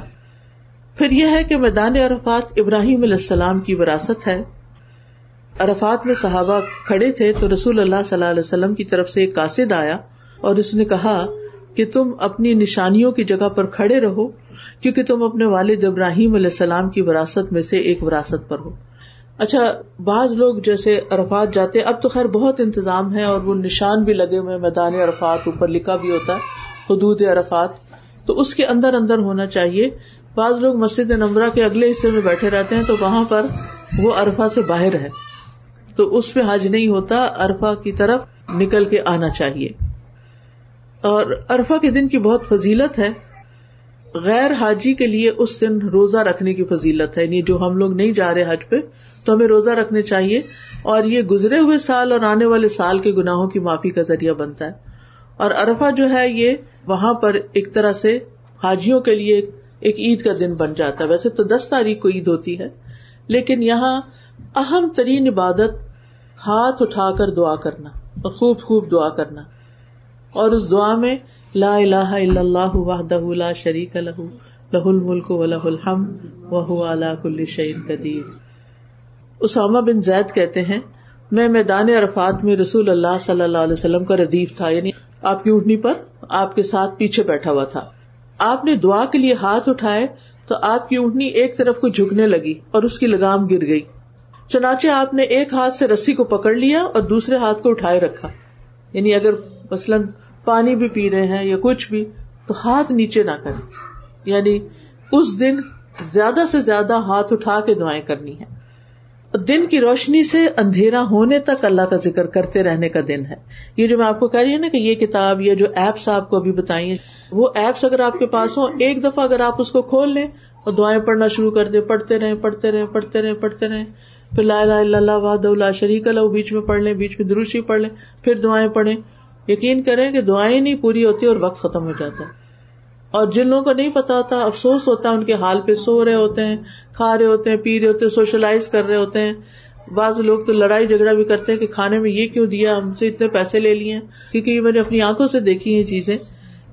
پھر یہ ہے کہ میدان عرفات ابراہیم علیہ السلام کی وراثت ہے۔ عرفات میں صحابہ کھڑے تھے تو رسول اللہ صلی اللہ علیہ وسلم کی طرف سے ایک قاصد آیا اور اس نے کہا کہ تم اپنی نشانیوں کی جگہ پر کھڑے رہو کیونکہ تم اپنے والد ابراہیم علیہ السلام کی وراثت میں سے ایک وراثت پر ہو۔ اچھا بعض لوگ جیسے عرفات جاتے، اب تو خیر بہت انتظام ہے اور وہ نشان بھی لگے ہوئے میدان عرفات، اوپر لکھا بھی ہوتا ہے، حدود عرفات۔ تو اس کے اندر اندر ہونا چاہیے۔ بعض لوگ مسجد نمبرہ کے اگلے حصے میں بیٹھے رہتے ہیں تو وہاں پر وہ ارفا سے باہر ہے۔ تو اس پہ حج نہیں ہوتا ارفا کی طرف نکل کے آنا چاہیے۔ اور ارفا کے دن کی بہت فضیلت ہے۔ غیر حاجی کے لیے اس دن روزہ رکھنے کی فضیلت ہے۔ یعنی جو ہم لوگ نہیں جا رہے حج پہ، تو ہمیں روزہ رکھنے چاہیے۔ اور یہ گزرے ہوئے سال اور آنے والے سال کے گناہوں کی معافی کا ذریعہ بنتا ہے۔ اور ارفا جو ہے، یہ وہاں پر ایک طرح سے حاجیوں کے لیے ایک عید کا دن بن جاتا ہے۔ ویسے تو دس تاریخ کو عید ہوتی ہے، لیکن یہاں اہم ترین عبادت ہاتھ اٹھا کر دعا کرنا اور خوب خوب دعا کرنا۔ اور اس دعا میں لا الہ الا اللہ وحدہ لا شریک لہ لہ الملک و لہ الحمد وهو على كل شيء قدیر۔ اسامہ بن زید کہتے ہیں، میں میدان عرفات میں رسول اللہ صلی اللہ علیہ وسلم کا ردیف تھا یعنی آپ کی اونٹنی پر آپ کے ساتھ پیچھے بیٹھا ہوا تھا۔ آپ نے دعا کے لیے ہاتھ اٹھائے تو آپ کی اونٹنی ایک طرف کو جھکنے لگی اور اس کی لگام گر گئی۔ چنانچہ آپ نے ایک ہاتھ سے رسی کو پکڑ لیا اور دوسرے ہاتھ کو اٹھائے رکھا۔ یعنی اگر مثلاً پانی بھی پی رہے ہیں یا کچھ بھی، تو ہاتھ نیچے نہ کریں۔ یعنی اس دن زیادہ سے زیادہ ہاتھ اٹھا کے دعائیں کرنی ہے دن کی روشنی سے اندھیرا ہونے تک اللہ کا ذکر کرتے رہنے کا دن ہے۔ یہ جو میں آپ کو کہہ رہی ہوں نا کہ یہ کتاب، یہ جو ایپس آپ کو ابھی بتائی وہ ایپس اگر آپ کے پاس ہوں، ایک دفعہ اگر آپ اس کو کھول لیں اور دعائیں پڑھنا شروع کر دیں، پڑھتے رہے پڑھتے رہے پڑھتے رہے پڑھتے رہے پھر لا لا اللہ واد اللہ شریک اللہ بیچ میں پڑھ لیں، بیچ میں دروشی پڑھ لیں، پھر دعائیں پڑھیں۔ یقین کریں کہ دعائیں نہیں پوری ہوتی اور وقت ختم ہو جاتا ہے۔ اور جن لوگوں کو نہیں پتا ہوتا، افسوس ہوتا ہے، ان کے حال پہ سو رہے ہوتے ہیں، کھا رہے ہوتے ہیں، پی رہے ہوتے ہیں، سوشلائز کر رہے ہوتے ہیں۔ بعض لوگ تو لڑائی جھگڑا بھی کرتے ہیں کہ کھانے میں یہ کیوں دیا، ہم سے اتنے پیسے لے لیے۔ کیونکہ یہ میں نے اپنی آنکھوں سے دیکھی یہ چیزیں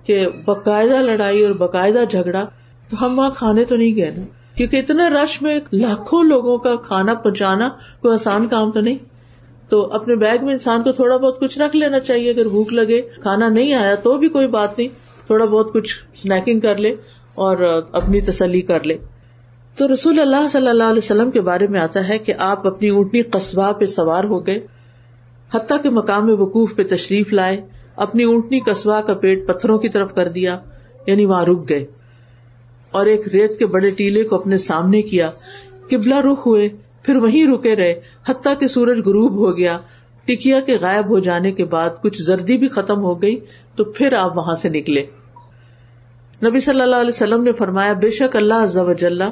کہ باقاعدہ لڑائی اور باقاعدہ جھگڑا، تو ہم وہاں کھانے تو نہیں گئے نا۔ کیونکہ اتنے رش میں لاکھوں لوگوں کا کھانا پہنچانا کوئی آسان کام تو نہیں۔ تو اپنے بیگ میں انسان کو تھوڑا بہت کچھ رکھ لینا چاہیے۔ اگر بھوک لگے، کھانا نہیں آیا تو بھی کوئی بات نہیں۔ تھوڑا بہت کچھ اسنیکنگ کر لے اور اپنی تسلی کر لے۔ تو رسول اللہ صلی اللہ علیہ وسلم کے بارے میں آتا ہے کہ آپ اپنی اونٹنی قصبہ پہ سوار ہو گئے۔ حتیٰ کے مقام وقوف پہ تشریف لائے، اپنی اونٹنی قصبہ کا پیٹ پتھروں کی طرف کر دیا یعنی وہاں رک گئے۔ اور ایک ریت کے بڑے ٹیلے کو اپنے سامنے کیا۔ قبلہ رخ ہوئے، پھر وہیں رکے رہے، حتیٰ کہ سورج غروب ہو گیا۔ ٹکیا کے غائب ہو جانے کے بعد کچھ زردی بھی ختم ہو گئی، تو پھر آپ وہاں سے نکلے۔ نبی صلی اللہ علیہ وسلم نے فرمایا، بے شک اللہ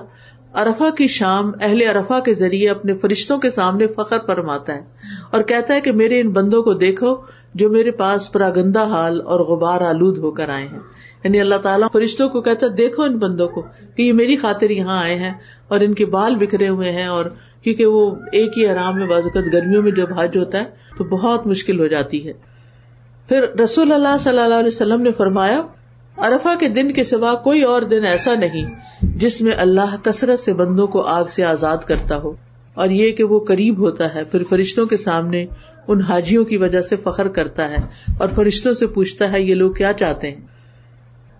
ارفا کی شام اہل ارفا کے ذریعے اپنے فرشتوں کے سامنے فخر فرماتا ہے اور کہتا ہے کہ میرے ان بندوں کو دیکھو جو میرے پاس پراگندہ حال اور غبار آلود ہو کر آئے ہیں۔ یعنی اللہ تعالیٰ فرشتوں کو کہتا دیکھو ان بندوں کو کہ یہ میری خاطر یہاں آئے ہیں اور ان کے بال بکھرے ہوئے ہیں اور کیونکہ وہ ایک ہی آرام میں بازوقت گرمیوں میں جب حج ہوتا ہے تو بہت مشکل ہو جاتی ہے۔ پھر رسول اللہ صلی اللہ علیہ وسلم نے فرمایا ارفا کے دن کے سوا کوئی اور دن ایسا نہیں جس میں اللہ کثرت سے بندوں کو آگ سے آزاد کرتا ہو۔ اور یہ کہ وہ قریب ہوتا ہے، پھر فرشتوں کے سامنے ان حاجیوں کی وجہ سے فخر کرتا ہے اور فرشتوں سے پوچھتا ہے، یہ لوگ کیا چاہتے ہیں؟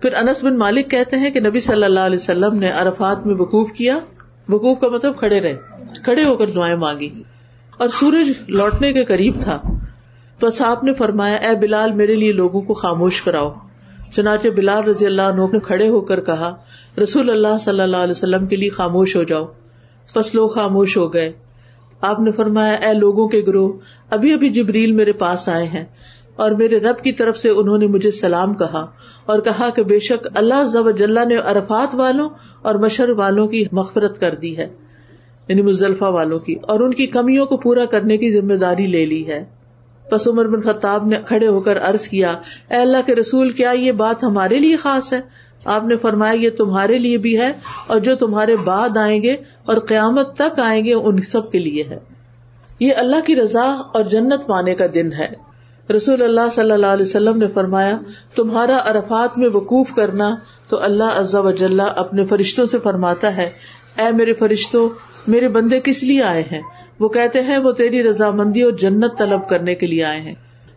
پھر انس بن مالک کہتے ہیں کہ نبی صلی اللہ علیہ وسلم نے عرفات میں وقوف کیا۔ وقوف کا مطلب کھڑے رہے۔ کھڑے ہو کر دعائیں مانگی۔ اور سورج لوٹنے کے قریب تھا۔ تو صاحب نے فرمایا، اے بلال، میرے لیے لوگوں کو خاموش کراؤ۔ چنانچہ بلال رضی اللہ عنہ نے کھڑے ہو کر کہا، رسول اللہ صلی اللہ علیہ وسلم کے لیے خاموش ہو جاؤ۔ بس لوگ خاموش ہو گئے۔ آپ نے فرمایا، اے لوگوں کے گروہ، ابھی ابھی جبریل میرے پاس آئے ہیں۔ اور میرے رب کی طرف سے انہوں نے مجھے سلام کہا اور کہا کہ بے شک اللہ ضب نے عرفات والوں اور مشر والوں کی مغفرت کر دی ہے یعنی مزلفہ والوں کی، اور ان کی کمیوں کو پورا کرنے کی ذمہ داری لے لی ہے۔ بس عمر بن خطاب نے کھڑے ہو کر ارض کیا، اے اللہ کے رسول، کیا یہ بات ہمارے لیے خاص ہے؟ آپ نے فرمایا، یہ تمہارے لیے بھی ہے اور جو تمہارے بعد آئیں گے اور قیامت تک آئیں گے، ان سب کے لیے ہے۔ یہ اللہ کی رضا اور جنت پانے کا دن ہے۔ رسول اللہ صلی اللہ علیہ وسلم نے فرمایا، تمہارا عرفات میں وقوف کرنا تو اللہ عزا وجال اپنے فرشتوں سے فرماتا ہے، اے میرے فرشتوں، میرے بندے کس لیے آئے ہیں؟ وہ کہتے ہیں، وہ تیری رضامندی اور جنت طلب کرنے کے لیے آئے ہیں۔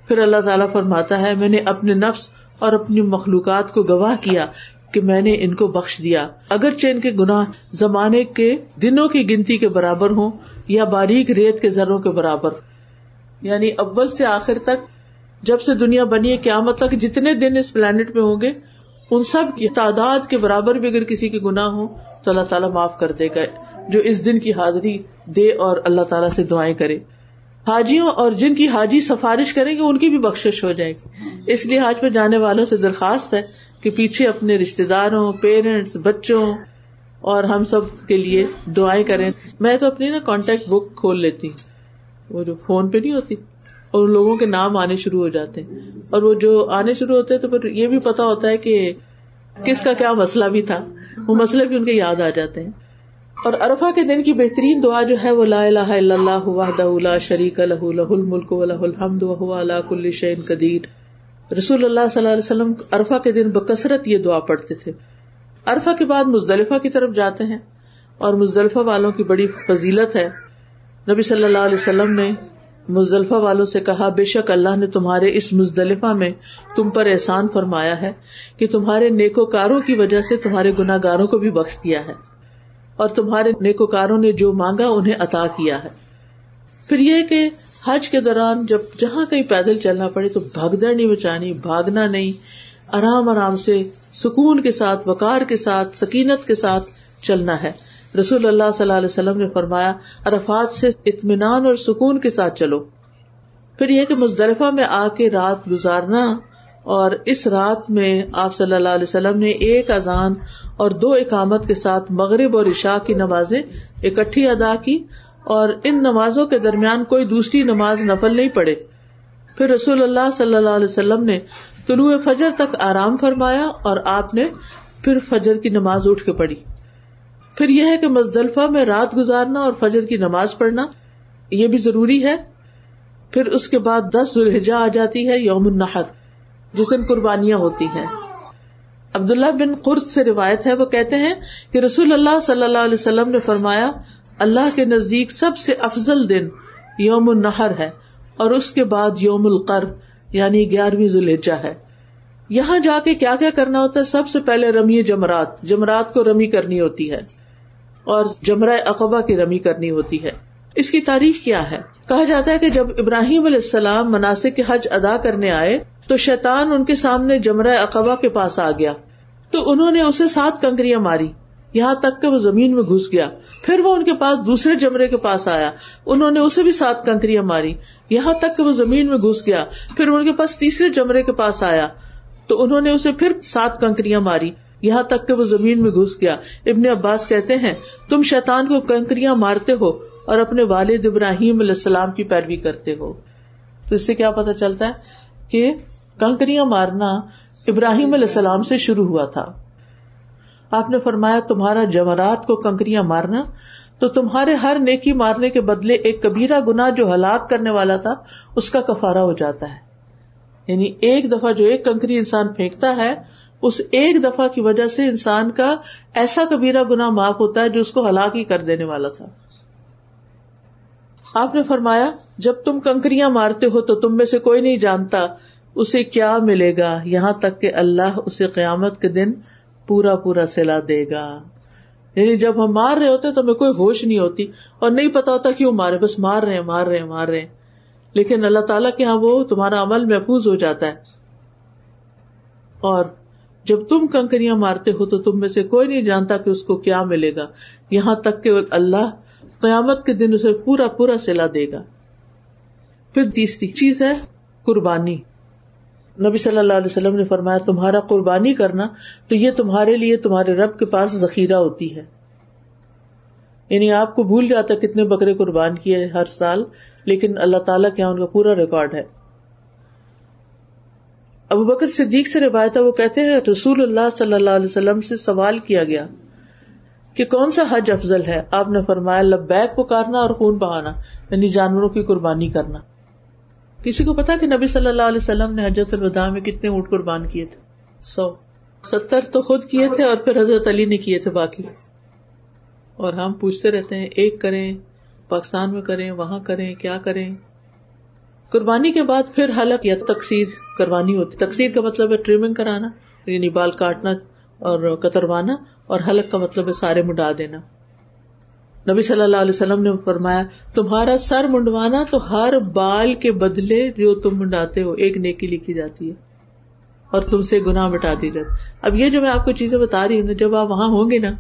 پھر اللہ تعالیٰ فرماتا ہے، میں نے اپنے نفس اور اپنی مخلوقات کو گواہ کیا کہ میں نے ان کو بخش دیا۔ اگرچہ ان کے گناہ زمانے کے دنوں کی گنتی کے برابر ہوں یا باریک ریت کے ذروں کے برابر یعنی اول سے آخر تک جب سے دنیا بنی ہے، قیامت تک جتنے دن اس پلانٹ میں ہوں گے، ان سب کی تعداد کے برابر بھی اگر کسی کے گناہ ہو تو اللہ تعالیٰ معاف کر دے گا، جو اس دن کی حاضری دے اور اللہ تعالیٰ سے دعائیں کرے۔ حاجیوں اور جن کی حاجی سفارش کریں گے، ان کی بھی بخش ہو جائے گی۔ اس لیے حاج پہ جانے والوں سے درخواست ہے کہ پیچھے اپنے رشتے داروں پیرنٹس بچوں اور ہم سب کے لیے دعائیں کریں۔ میں تو اپنی نا کانٹیکٹ بک کھول لیتی وہ جو فون پہ نہیں ہوتی۔ اور ان لوگوں کے نام آنے شروع ہو جاتے ہیں۔ اور وہ جو آنے شروع ہوتے ہیں تو پھر یہ بھی پتا ہوتا ہے کہ کس کا کیا مسئلہ بھی تھا۔ وہ مسئلے بھی ان کے یاد آ جاتے ہیں۔ اور ارفا کے دن کی بہترین دعا جو ہے وہ لا الہ الا اللہ وحدہ لا شریک له له الملک وله الحمد وهو على كل شيء قدیر۔ رسول اللہ صلی اللہ علیہ وسلم ارفا کے دن بکثرت یہ دعا پڑھتے تھے۔ ارفا کے بعد مزدلفہ کی طرف جاتے ہیں اور مزدلفہ والوں کی بڑی فضیلت ہے۔ نبی صلی اللہ علیہ وسلم نے مزدلفہ والوں سے کہا، بے شک اللہ نے تمہارے اس مزدلفہ میں تم پر احسان فرمایا ہے کہ تمہارے نیکوکاروں کی وجہ سے تمہارے گناگاروں کو بھی بخش دیا ہے اور تمہارے نیکوکاروں نے جو مانگا انہیں عطا کیا ہے۔ پھر یہ کہ حج کے دوران جب جہاں کہیں پیدل چلنا پڑے تو بھگدڑ نہیں بچانی بھاگنا نہیں، آرام آرام سے سکون کے ساتھ وکار کے ساتھ، سکینت کے ساتھ چلنا ہے۔ رسول اللہ صلی اللہ علیہ وسلم نے فرمایا ارفات سے اطمینان اور سکون کے ساتھ چلو۔ پھر یہ کہ مزدلفہ میں آ کے رات گزارنا اور اس رات میں آپ صلی اللہ علیہ وسلم نے ایک اذان اور دو اقامت کے ساتھ مغرب اور عشاء کی نمازیں اکٹھی ادا کی اور ان نمازوں کے درمیان کوئی دوسری نماز نفل نہیں پڑے۔ پھر رسول اللہ صلی اللہ علیہ وسلم نے طلوع فجر تک آرام فرمایا اور آپ نے پھر فجر کی نماز اٹھ کے پڑھی۔ پھر یہ ہے کہ مزدلفہ میں رات گزارنا اور فجر کی نماز پڑھنا، یہ بھی ضروری ہے۔ پھر اس کے بعد دس ذوالحجہ آ جاتی ہے، یوم النحر، جس دن قربانیاں ہوتی ہیں۔ عبداللہ بن قرط سے روایت ہے، وہ کہتے ہیں کہ رسول اللہ صلی اللہ علیہ وسلم نے فرمایا، اللہ کے نزدیک سب سے افضل دن یوم النحر ہے اور اس کے بعد یوم القر یعنی گیارہویں ذوالحجہ ہے۔ یہاں جا کے کیا کیا کرنا ہوتا ہے؟ سب سے پہلے رمی جمرات جمرات کو رمی کرنی ہوتی ہے۔ اور جمرہ اقبا کی رمی کرنی ہوتی ہے۔ اس کی تاریخ کیا ہے؟ کہا جاتا ہے کہ جب ابراہیم علیہ السلام مناسب کے حج ادا کرنے آئے، تو شیطان ان کے سامنے جمرہ اقبا کے پاس آ گیا۔ تو انہوں نے اسے سات کنکریاں ماری۔ یہاں تک کہ وہ زمین میں گھس گیا۔ پھر وہ ان کے پاس دوسرے جمرے کے پاس آیا۔ انہوں نے اسے بھی سات کنکریاں ماری۔ یہاں تک کہ وہ زمین میں گھس گیا۔ پھر ان کے پاس تیسرے جمرے کے پاس آیا۔ تو انہوں نے اسے پھر سات کنکریاں ماری۔ یہاں تک کہ وہ زمین میں گھس گیا۔ ابن عباس کہتے ہیں، تم شیطان کو کنکریاں مارتے ہو اور اپنے والد ابراہیم علیہ السلام کی پیروی کرتے ہو۔ تو اس سے کیا پتا چلتا ہے کہ کنکریاں مارنا ابراہیم علیہ السلام سے شروع ہوا تھا۔ آپ نے فرمایا، تمہارا جمرات کو کنکریاں مارنا تو تمہارے ہر نیکی مارنے کے بدلے ایک کبیرا گنا جو ہلاک کرنے والا تھا، اس کا کفارا ہو جاتا ہے۔ یعنی ایک دفعہ جو ایک کنکری انسان پھینکتا ہے اس ایک دفعہ کی وجہ سے انسان کا ایسا کبیرا گنا معاف ہوتا ہے جو اس کو ہلاک ہی کر دینے والا تھا۔ آپ نے فرمایا، جب تم کنکریاں مارتے ہو تو تم میں سے کوئی نہیں جانتا اسے کیا ملے گا۔ یہاں تک کہ اللہ اسے قیامت کے دن پورا پورا سلا دے گا۔ یعنی جب ہم مار رہے ہوتے تو ہمیں کوئی ہوش نہیں ہوتی اور نہیں پتا ہوتا کیوں مارے، بس مار رہے مار رہے مار رہے لیکن اللہ تعالیٰ کے یہاں وہ تمہارا عمل محفوظ ہو جاتا ہے۔ اور جب تم کنکریاں مارتے ہو تو تم میں سے کوئی نہیں جانتا کہ اس کو کیا ملے گا۔ یہاں تک کہ اللہ قیامت کے دن اسے پورا پورا سلا دے گا۔ پھر تیسری چیز ہے قربانی۔ نبی صلی اللہ علیہ وسلم نے فرمایا، تمہارا قربانی کرنا تو یہ تمہارے لیے تمہارے رب کے پاس ذخیرہ ہوتی ہے۔ یعنی آپ کو بھول جاتا کتنے بکرے قربان کیے ہر سال، لیکن اللہ تعالیٰ کیا ان کا پورا ریکارڈ ہے۔ ابو بکر صدیق سے روایت وہ کہتے ہیں، رسول اللہ صلی اللہ علیہ وسلم سے سوال کیا گیا کہ کون سا حج افضل ہے؟ آپ نے فرمایا، لبیک پکارنا اور خون بہانا یعنی جانوروں کی قربانی کرنا۔ کسی کو پتا کہ نبی صلی اللہ علیہ وسلم نے حجرت الوداع میں کتنے اونٹ قربان کیے تھے؟ سو۔ ستر تو خود کیے تھے اور پھر حضرت علی نے کیے تھے باقی۔ اور ہم پوچھتے رہتے ہیں، ایک کریں، پاکستان میں کریں، وہاں کریں، کیا کریں؟ قربانی کے بعد پھر حلق یا تقسیر کروانی ہوتی تقسیر کا مطلب ہے ٹریمنگ کرانا یعنی بال کاٹنا اور کتروانا، اور حلق کا مطلب ہے سارے مڈا دینا۔ نبی صلی اللہ علیہ وسلم نے فرمایا، تمہارا سر منڈوانا تو ہر بال کے بدلے جو تم منڈاتے ہو، ایک نیکی لکھی جاتی ہے، اور تم سے گنا مٹا دی جاتی اب یہ جو میں آپ کو چیزیں بتا رہی ہوں، جب آپ وہاں ہوں گے نا،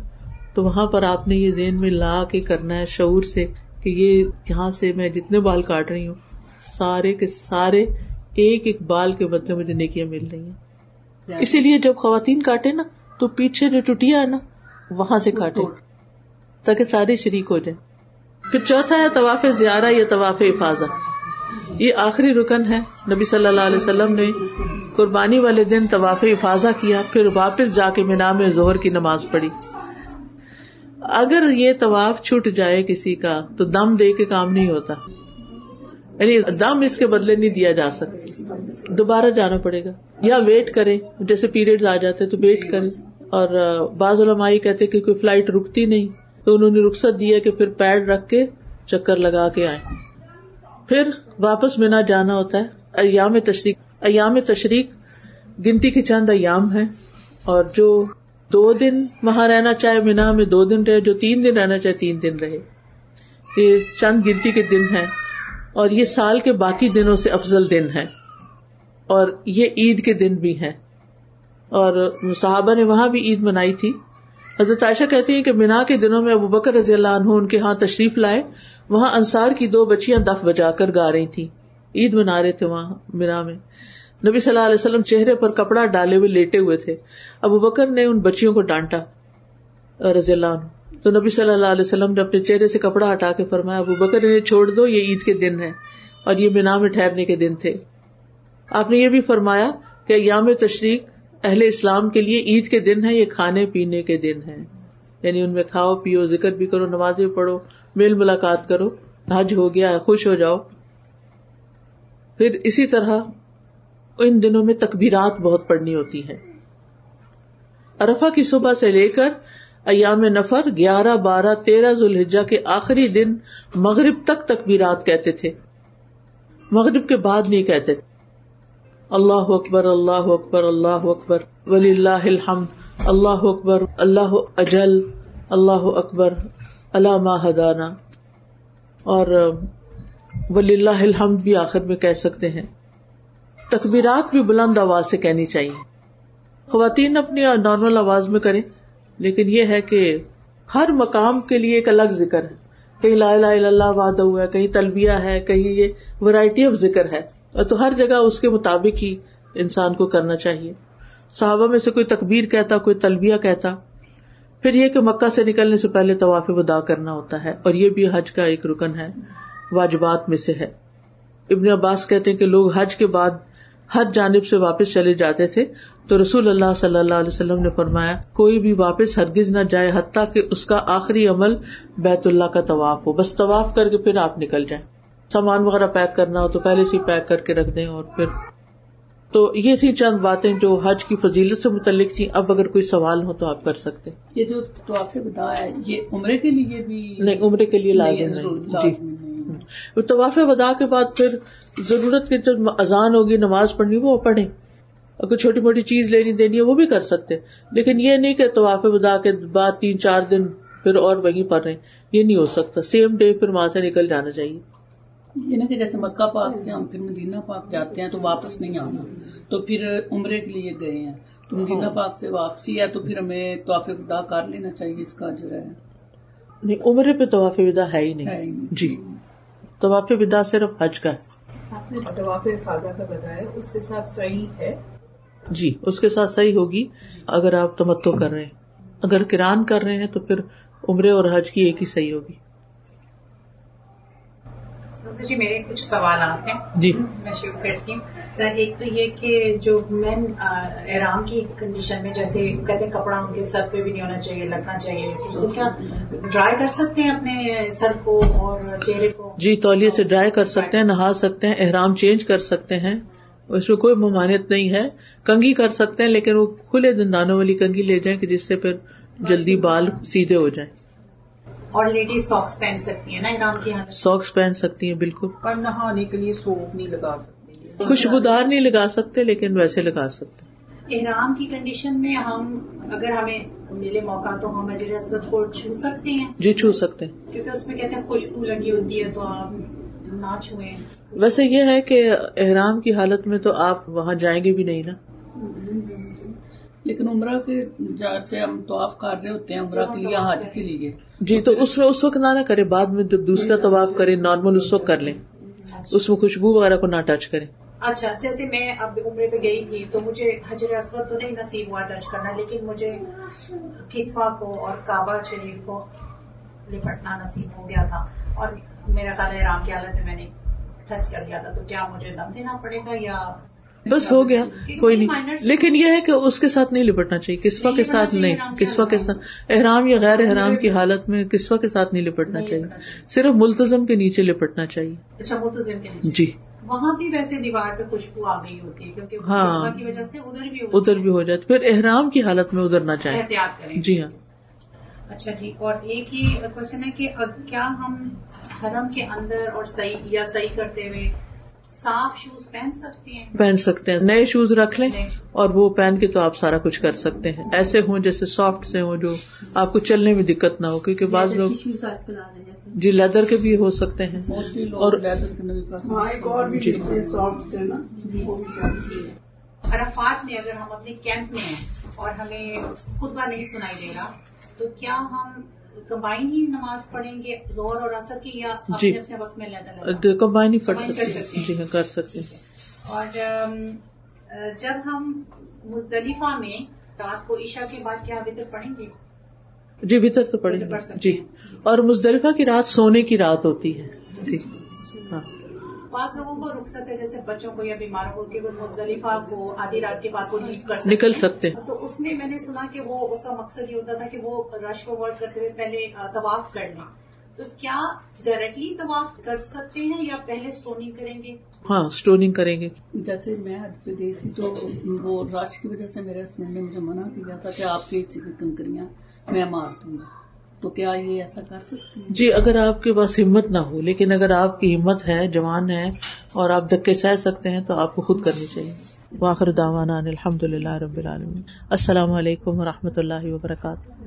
تو وہاں پر آپ نے یہ زین میں لا کے کرنا ہے شعور سے کہ یہ یہاں سے میں جتنے بال کاٹ رہی ہوں سارے کے سارے ایک ایک بال کے بدلے مجھے نیکیاں مل رہی ہیں۔ اسی لیے جب خواتین کاٹے نا تو پیچھے جو ٹوٹیا ہے نا وہاں سے کاٹے تاکہ ساری شریک ہو جائے پھر چوتھا ہے طواف زیارہ یا طواف حفاظہ۔ یہ آخری رکن ہے۔ نبی صلی اللہ علیہ وسلم نے قربانی والے دن طواف حفاظہ کیا پھر واپس جا کے مینا میں زہر کی نماز پڑھی۔ اگر یہ طواف چھوٹ جائے کسی کا تو دم دے کے کام نہیں ہوتا۔ یعنی دم اس کے بدلے نہیں دیا جا سکتا۔ دوبارہ جانا پڑے گا۔ یا ویٹ کرے جیسے پیریڈ آ جاتے تو ویٹ کرے اور بعض علماء کہتے کہ کوئی فلائٹ رکتی نہیں۔ تو انہوں نے رخصت دیا کہ پھر پیڈ رکھ کے چکر لگا کے آئے پھر واپس مینا جانا ہوتا ہے۔ ایام تشریق۔ ایام تشریق گنتی کے چند ایام ہے اور جو دو دن وہاں رہنا چاہے، مینا میں دو دن رہے، جو تین دن رہنا چاہے، تین دن رہے۔ یہ چند گنتی کے دن ہے اور یہ سال کے باقی دنوں سے افضل دن ہے اور یہ عید کے دن بھی ہے اور صحابہ نے وہاں بھی عید منائی تھی۔ حضرت عائشہ کہتی ہیں کہ مینا کے دنوں میں ابو بکر رضی اللہ عنہ ان کے ہاں تشریف لائے۔ وہاں انصار کی دو بچیاں دف بجا کر گا رہی تھی عید منا رہے تھے وہاں مینا میں۔ نبی صلی اللہ علیہ وسلم چہرے پر کپڑا ڈالے ہوئے لیٹے ہوئے تھے۔ ابو بکر نے ان بچیوں کو ڈانٹا رضی اللہ عنہ۔ تو نبی صلی اللہ علیہ وسلم نے اپنے چہرے سے کپڑا ہٹا کے فرمایا، ابو بکر، انہیں چھوڑ دو، یہ عید کے دن ہے اور یہ مینا میں ٹھہرنے کے دن تھے۔ آپ نے یہ بھی فرمایا کہ یام تشریق اہل اسلام کے لیے عید کے دن ہے یہ کھانے پینے کے دن ہے یعنی ان میں کھاؤ، پیو، ذکر بھی کرو نماز بھی پڑھو، میل ملاقات کرو، حج ہو گیا، خوش ہو جاؤ۔ پھر اسی طرح ان دنوں میں تکبیرات بہت پڑنی ہوتی ہے ارفا کی صبح سے لے کر ایام نفر، گیارہ، بارہ، تیرہ ذوالحجہ کے آخری دن مغرب تک تکبیرات کہتے تھے۔ مغرب کے بعد نہیں کہتے تھے۔ اللہ اکبر اللہ اکبر اللہ اکبر ولی اللہ الحمد، اللہ اکبر، اللہ اجل، اللہ اکبر اللہ حدانہ اور ولی اللہ الحمد بھی آخر میں کہہ سکتے ہیں۔ تکبیرات بھی بلند آواز سے کہنی چاہیے۔ خواتین اپنی نارمل آواز میں کریں۔ لیکن یہ ہے کہ ہر مقام کے لیے ایک الگ ذکر ہے۔ کہیں لا الہ الا اللہ وعدہ ہوا ہے، کہیں تلبیہ ہے، کہیں یہ ورائٹی آف ذکر ہے۔ تو ہر جگہ اس کے مطابق ہی انسان کو کرنا چاہیے۔ صحابہ میں سے کوئی تکبیر کہتا، کوئی تلبیہ کہتا۔ پھر یہ کہ مکہ سے نکلنے سے پہلے طواف ودا کرنا ہوتا ہے، اور یہ بھی حج کا ایک رکن ہے، واجبات میں سے ہے۔ ابن عباس کہتے کہ لوگ حج کے بعد ہر جانب سے واپس چلے جاتے تھے تو رسول اللہ صلی اللہ علیہ وسلم نے فرمایا، کوئی بھی واپس ہرگز نہ جائے حتیٰ کہ اس کا آخری عمل بیت اللہ کا طواف ہو۔ بس طواف کر کے پھر آپ نکل جائیں۔ سامان وغیرہ پیک کرنا ہو تو پہلے سے پیک کر کے رکھ دیں اور پھر تو یہ تھی چند باتیں جو حج کی فضیلت سے متعلق تھی اب اگر کوئی سوال ہو تو آپ کر سکتے یہ جو طواف بدا ہے یہ عمرے کے لیے بھی نہیں عمرے کے لیے لازم جی۔ طواف ودا کے بعد پھر ضرورت کی جب اذان ہوگی نماز پڑھنی وہ پڑھیں۔ اگر چھوٹی موٹی چیز لینی دینی ہے وہ بھی کر سکتے لیکن یہ نہیں کہ طواف ودا کے بعد تین چار دن پھر اور وہیں پڑھ رہے یہ نہیں ہو سکتا۔ سیم ڈے پھر وہاں سے نکل جانا چاہیے۔ یہ نا کہ جیسے مکہ پاک سے ہم پھر مدینہ پاک جاتے ہیں تو واپس نہیں آنا۔ تو پھر عمرے کے لیے گئے ہیں۔ تو مدینہ پاک سے واپسی ہے تو پھر ہمیں طواف ودا کر لینا چاہیے اس کا جو ہے۔ نہیں عمرے پہ طواف ودا ہے ہی نہیں۔ جی۔ طواف ودا صرف حج کا ہے۔ آپ نے طواف فاضا کا بتایا اس کے ساتھ صحیح ہے؟ جی اس کے ساتھ صحیح ہوگی۔ اگر آپ تمتو کر رہے ہیں اگر کران کر رہے ہیں تو پھر عمرے اور حج کی ایک ہی صحیح ہوگی۔ جی میرے کچھ سوالات ہیں۔ جی۔ میں شروع کرتی ہوں۔ سر ایک تو یہ کہ جو مین احرام کی کنڈیشن میں جیسے کہتے ہیں کپڑا ان کے سر پہ بھی نہیں ہونا چاہیے لگنا چاہیے۔ اس کو کیا ڈرائی کر سکتے ہیں اپنے سر کو اور چہرے کو؟ جی تولیے سے ڈرائی کر سکتے ہیں نہا سکتے ہیں احرام چینج کر سکتے ہیں۔ اس میں کوئی ممانعت نہیں ہے۔ کنگھی کر سکتے ہیں لیکن وہ کھلے دندانوں والی کنگھی لے جائیں کہ جس سے پھر جلدی بال سیدھے ہو جائیں۔ اور لیڈیز ساکس پہن سکتی ہیں نا احرام کی حالت ساکس پہن سکتی ہیں بالکل۔ پر نہانے کے لیے سوپ نہیں لگا سکتے۔ خوشبودار نہیں لگا سکتے لیکن ویسے لگا سکتے۔ احرام کی کنڈیشن میں ہم اگر ہمیں ملے موقع تو ہم اجر اسود کو چھو سکتے ہیں۔ جی چھو سکتے۔ ہیں کیونکہ اس میں کہتے ہیں خوشبو لگی ہوتی ہے تو آپ نہ چھوئیں۔ ویسے یہ ہے کہ احرام کی حالت میں تو آپ وہاں جائیں گے بھی نہیں نا؟ لیکن عمرہ کے جیسے ہم طواف کر رہے ہوتے ہیں عمرہ کے لیے حج کے لیے۔ جی تو اس میں اس وقت نہ کرے بعد میں جب دوسرا طواف کرے نارمل اس وقت کر لیں۔ اس میں خوشبو وغیرہ کو نہ ٹچ کریں۔ اچھا جیسے میں اب عمرے پہ گئی تھی تو مجھے حجر اسود تو نہیں نصیب ہوا ٹچ کرنا لیکن مجھے کسوا کو اور کعبہ شریف کو لپٹنا نصیب ہو گیا تھا۔ اور میرا خیال ہے رام کی حالت میں میں نے ٹچ کر لیا تھا تو کیا مجھے دم دینا پڑے گا یا بس ہو گیا کوئی نہیں۔ لیکن یہ ہے کہ اس کے ساتھ نہیں لپٹنا چاہیے۔ کسوا کے ساتھ نہیں؟ کسوا کے ساتھ؟ احرام یا غیر احرام کی حالت میں کسوا کے ساتھ نہیں لپٹنا چاہیے؟ صرف ملتظم کے نیچے لپٹنا چاہیے۔ اچھا ملتظم کے جی۔ وہاں بھی ویسے دیوار پہ خوشبو آ گئی ہوتی ہے کیونکہ ہاں۔ کی وجہ سے ادھر بھی ادھر بھی ہو جاتی۔ پھر احرام کی حالت میں ادھر نہ جائیں۔ احتیاط کریں۔ جی ہاں۔ اچھا ٹھیک۔ اور ایک ہی کوشچن ہے کہ کیا ہم حرم کے اندر اور صحیح یا صحیح کرتے ہوئے صاف شوز پہن سکتے ہیں۔ پہن سکتے ہیں۔ نئے شوز رکھ لیں اور وہ پہن کے تو آپ سارا کچھ کر سکتے ہیں۔ ایسے ہوں جیسے سافٹ سے ہوں جو آپ کو چلنے میں دقت نہ ہو کیونکہ بعض لوگ جی لیدر کے بھی ہو سکتے ہیں۔ اور جی۔ عرفات میں اگر ہم اپنے کیمپ میں ہیں اور ہمیں خطبہ نہیں سنائی دے رہا تو کیا ہم کمبائن ہی نماز پڑھیں گے زور اور اثر کی یا جی. اپنے اپنے وقت میں لیدر کمبائن ہی پڑھ سکتے کر سکتے ہیں۔ جی ہاں کر سکتے ہیں. اور جب ہم مزدلفہ میں رات کو عشاء کے بعد کیا وطر پڑھیں گے؟ جی بھیتر تو پڑھیں گے. جی. ہیں۔ اور مزدلفہ کی رات سونے کی رات ہوتی ہے. جی. بعض لوگوں کو رخصت ہے جیسے بچوں کو یا بیماروں کو کہ وہ مزدلفہ کو آدھی رات کے بعد کو لیو کر سکتے نکل۔ سکتے تو اس میں میں نے سنا کہ وہ اس کا مقصد یہ ہوتا تھا کہ وہ رش کو ورڈ کرتے ہوئے پہلے طواف کر لیں۔ تو کیا ڈائریکٹلی طواف کر سکتے ہیں یا پہلے اسٹوننگ کریں گے؟ ہاں اسٹوننگ کریں گے۔ جیسے میں حج پہ گئی تھی تو وہ رش کی وجہ سے میرے ہسبینڈ نے مجھے منع کیا تھا کہ آپ کی کنکریاں میں مار دوں گا۔ تو کیا یہ ایسا کر سکتی ہیں؟ جی اگر آپ کے پاس ہمت نہ ہو، لیکن اگر آپ کی ہمت ہے، جوان ہے اور آپ دھکے سہ سکتے ہیں، تو آپ کو خود کرنی چاہیے۔ واخر دعوانا الحمد للہ رب العالمین۔ السلام علیکم و رحمۃ اللہ وبرکاتہ۔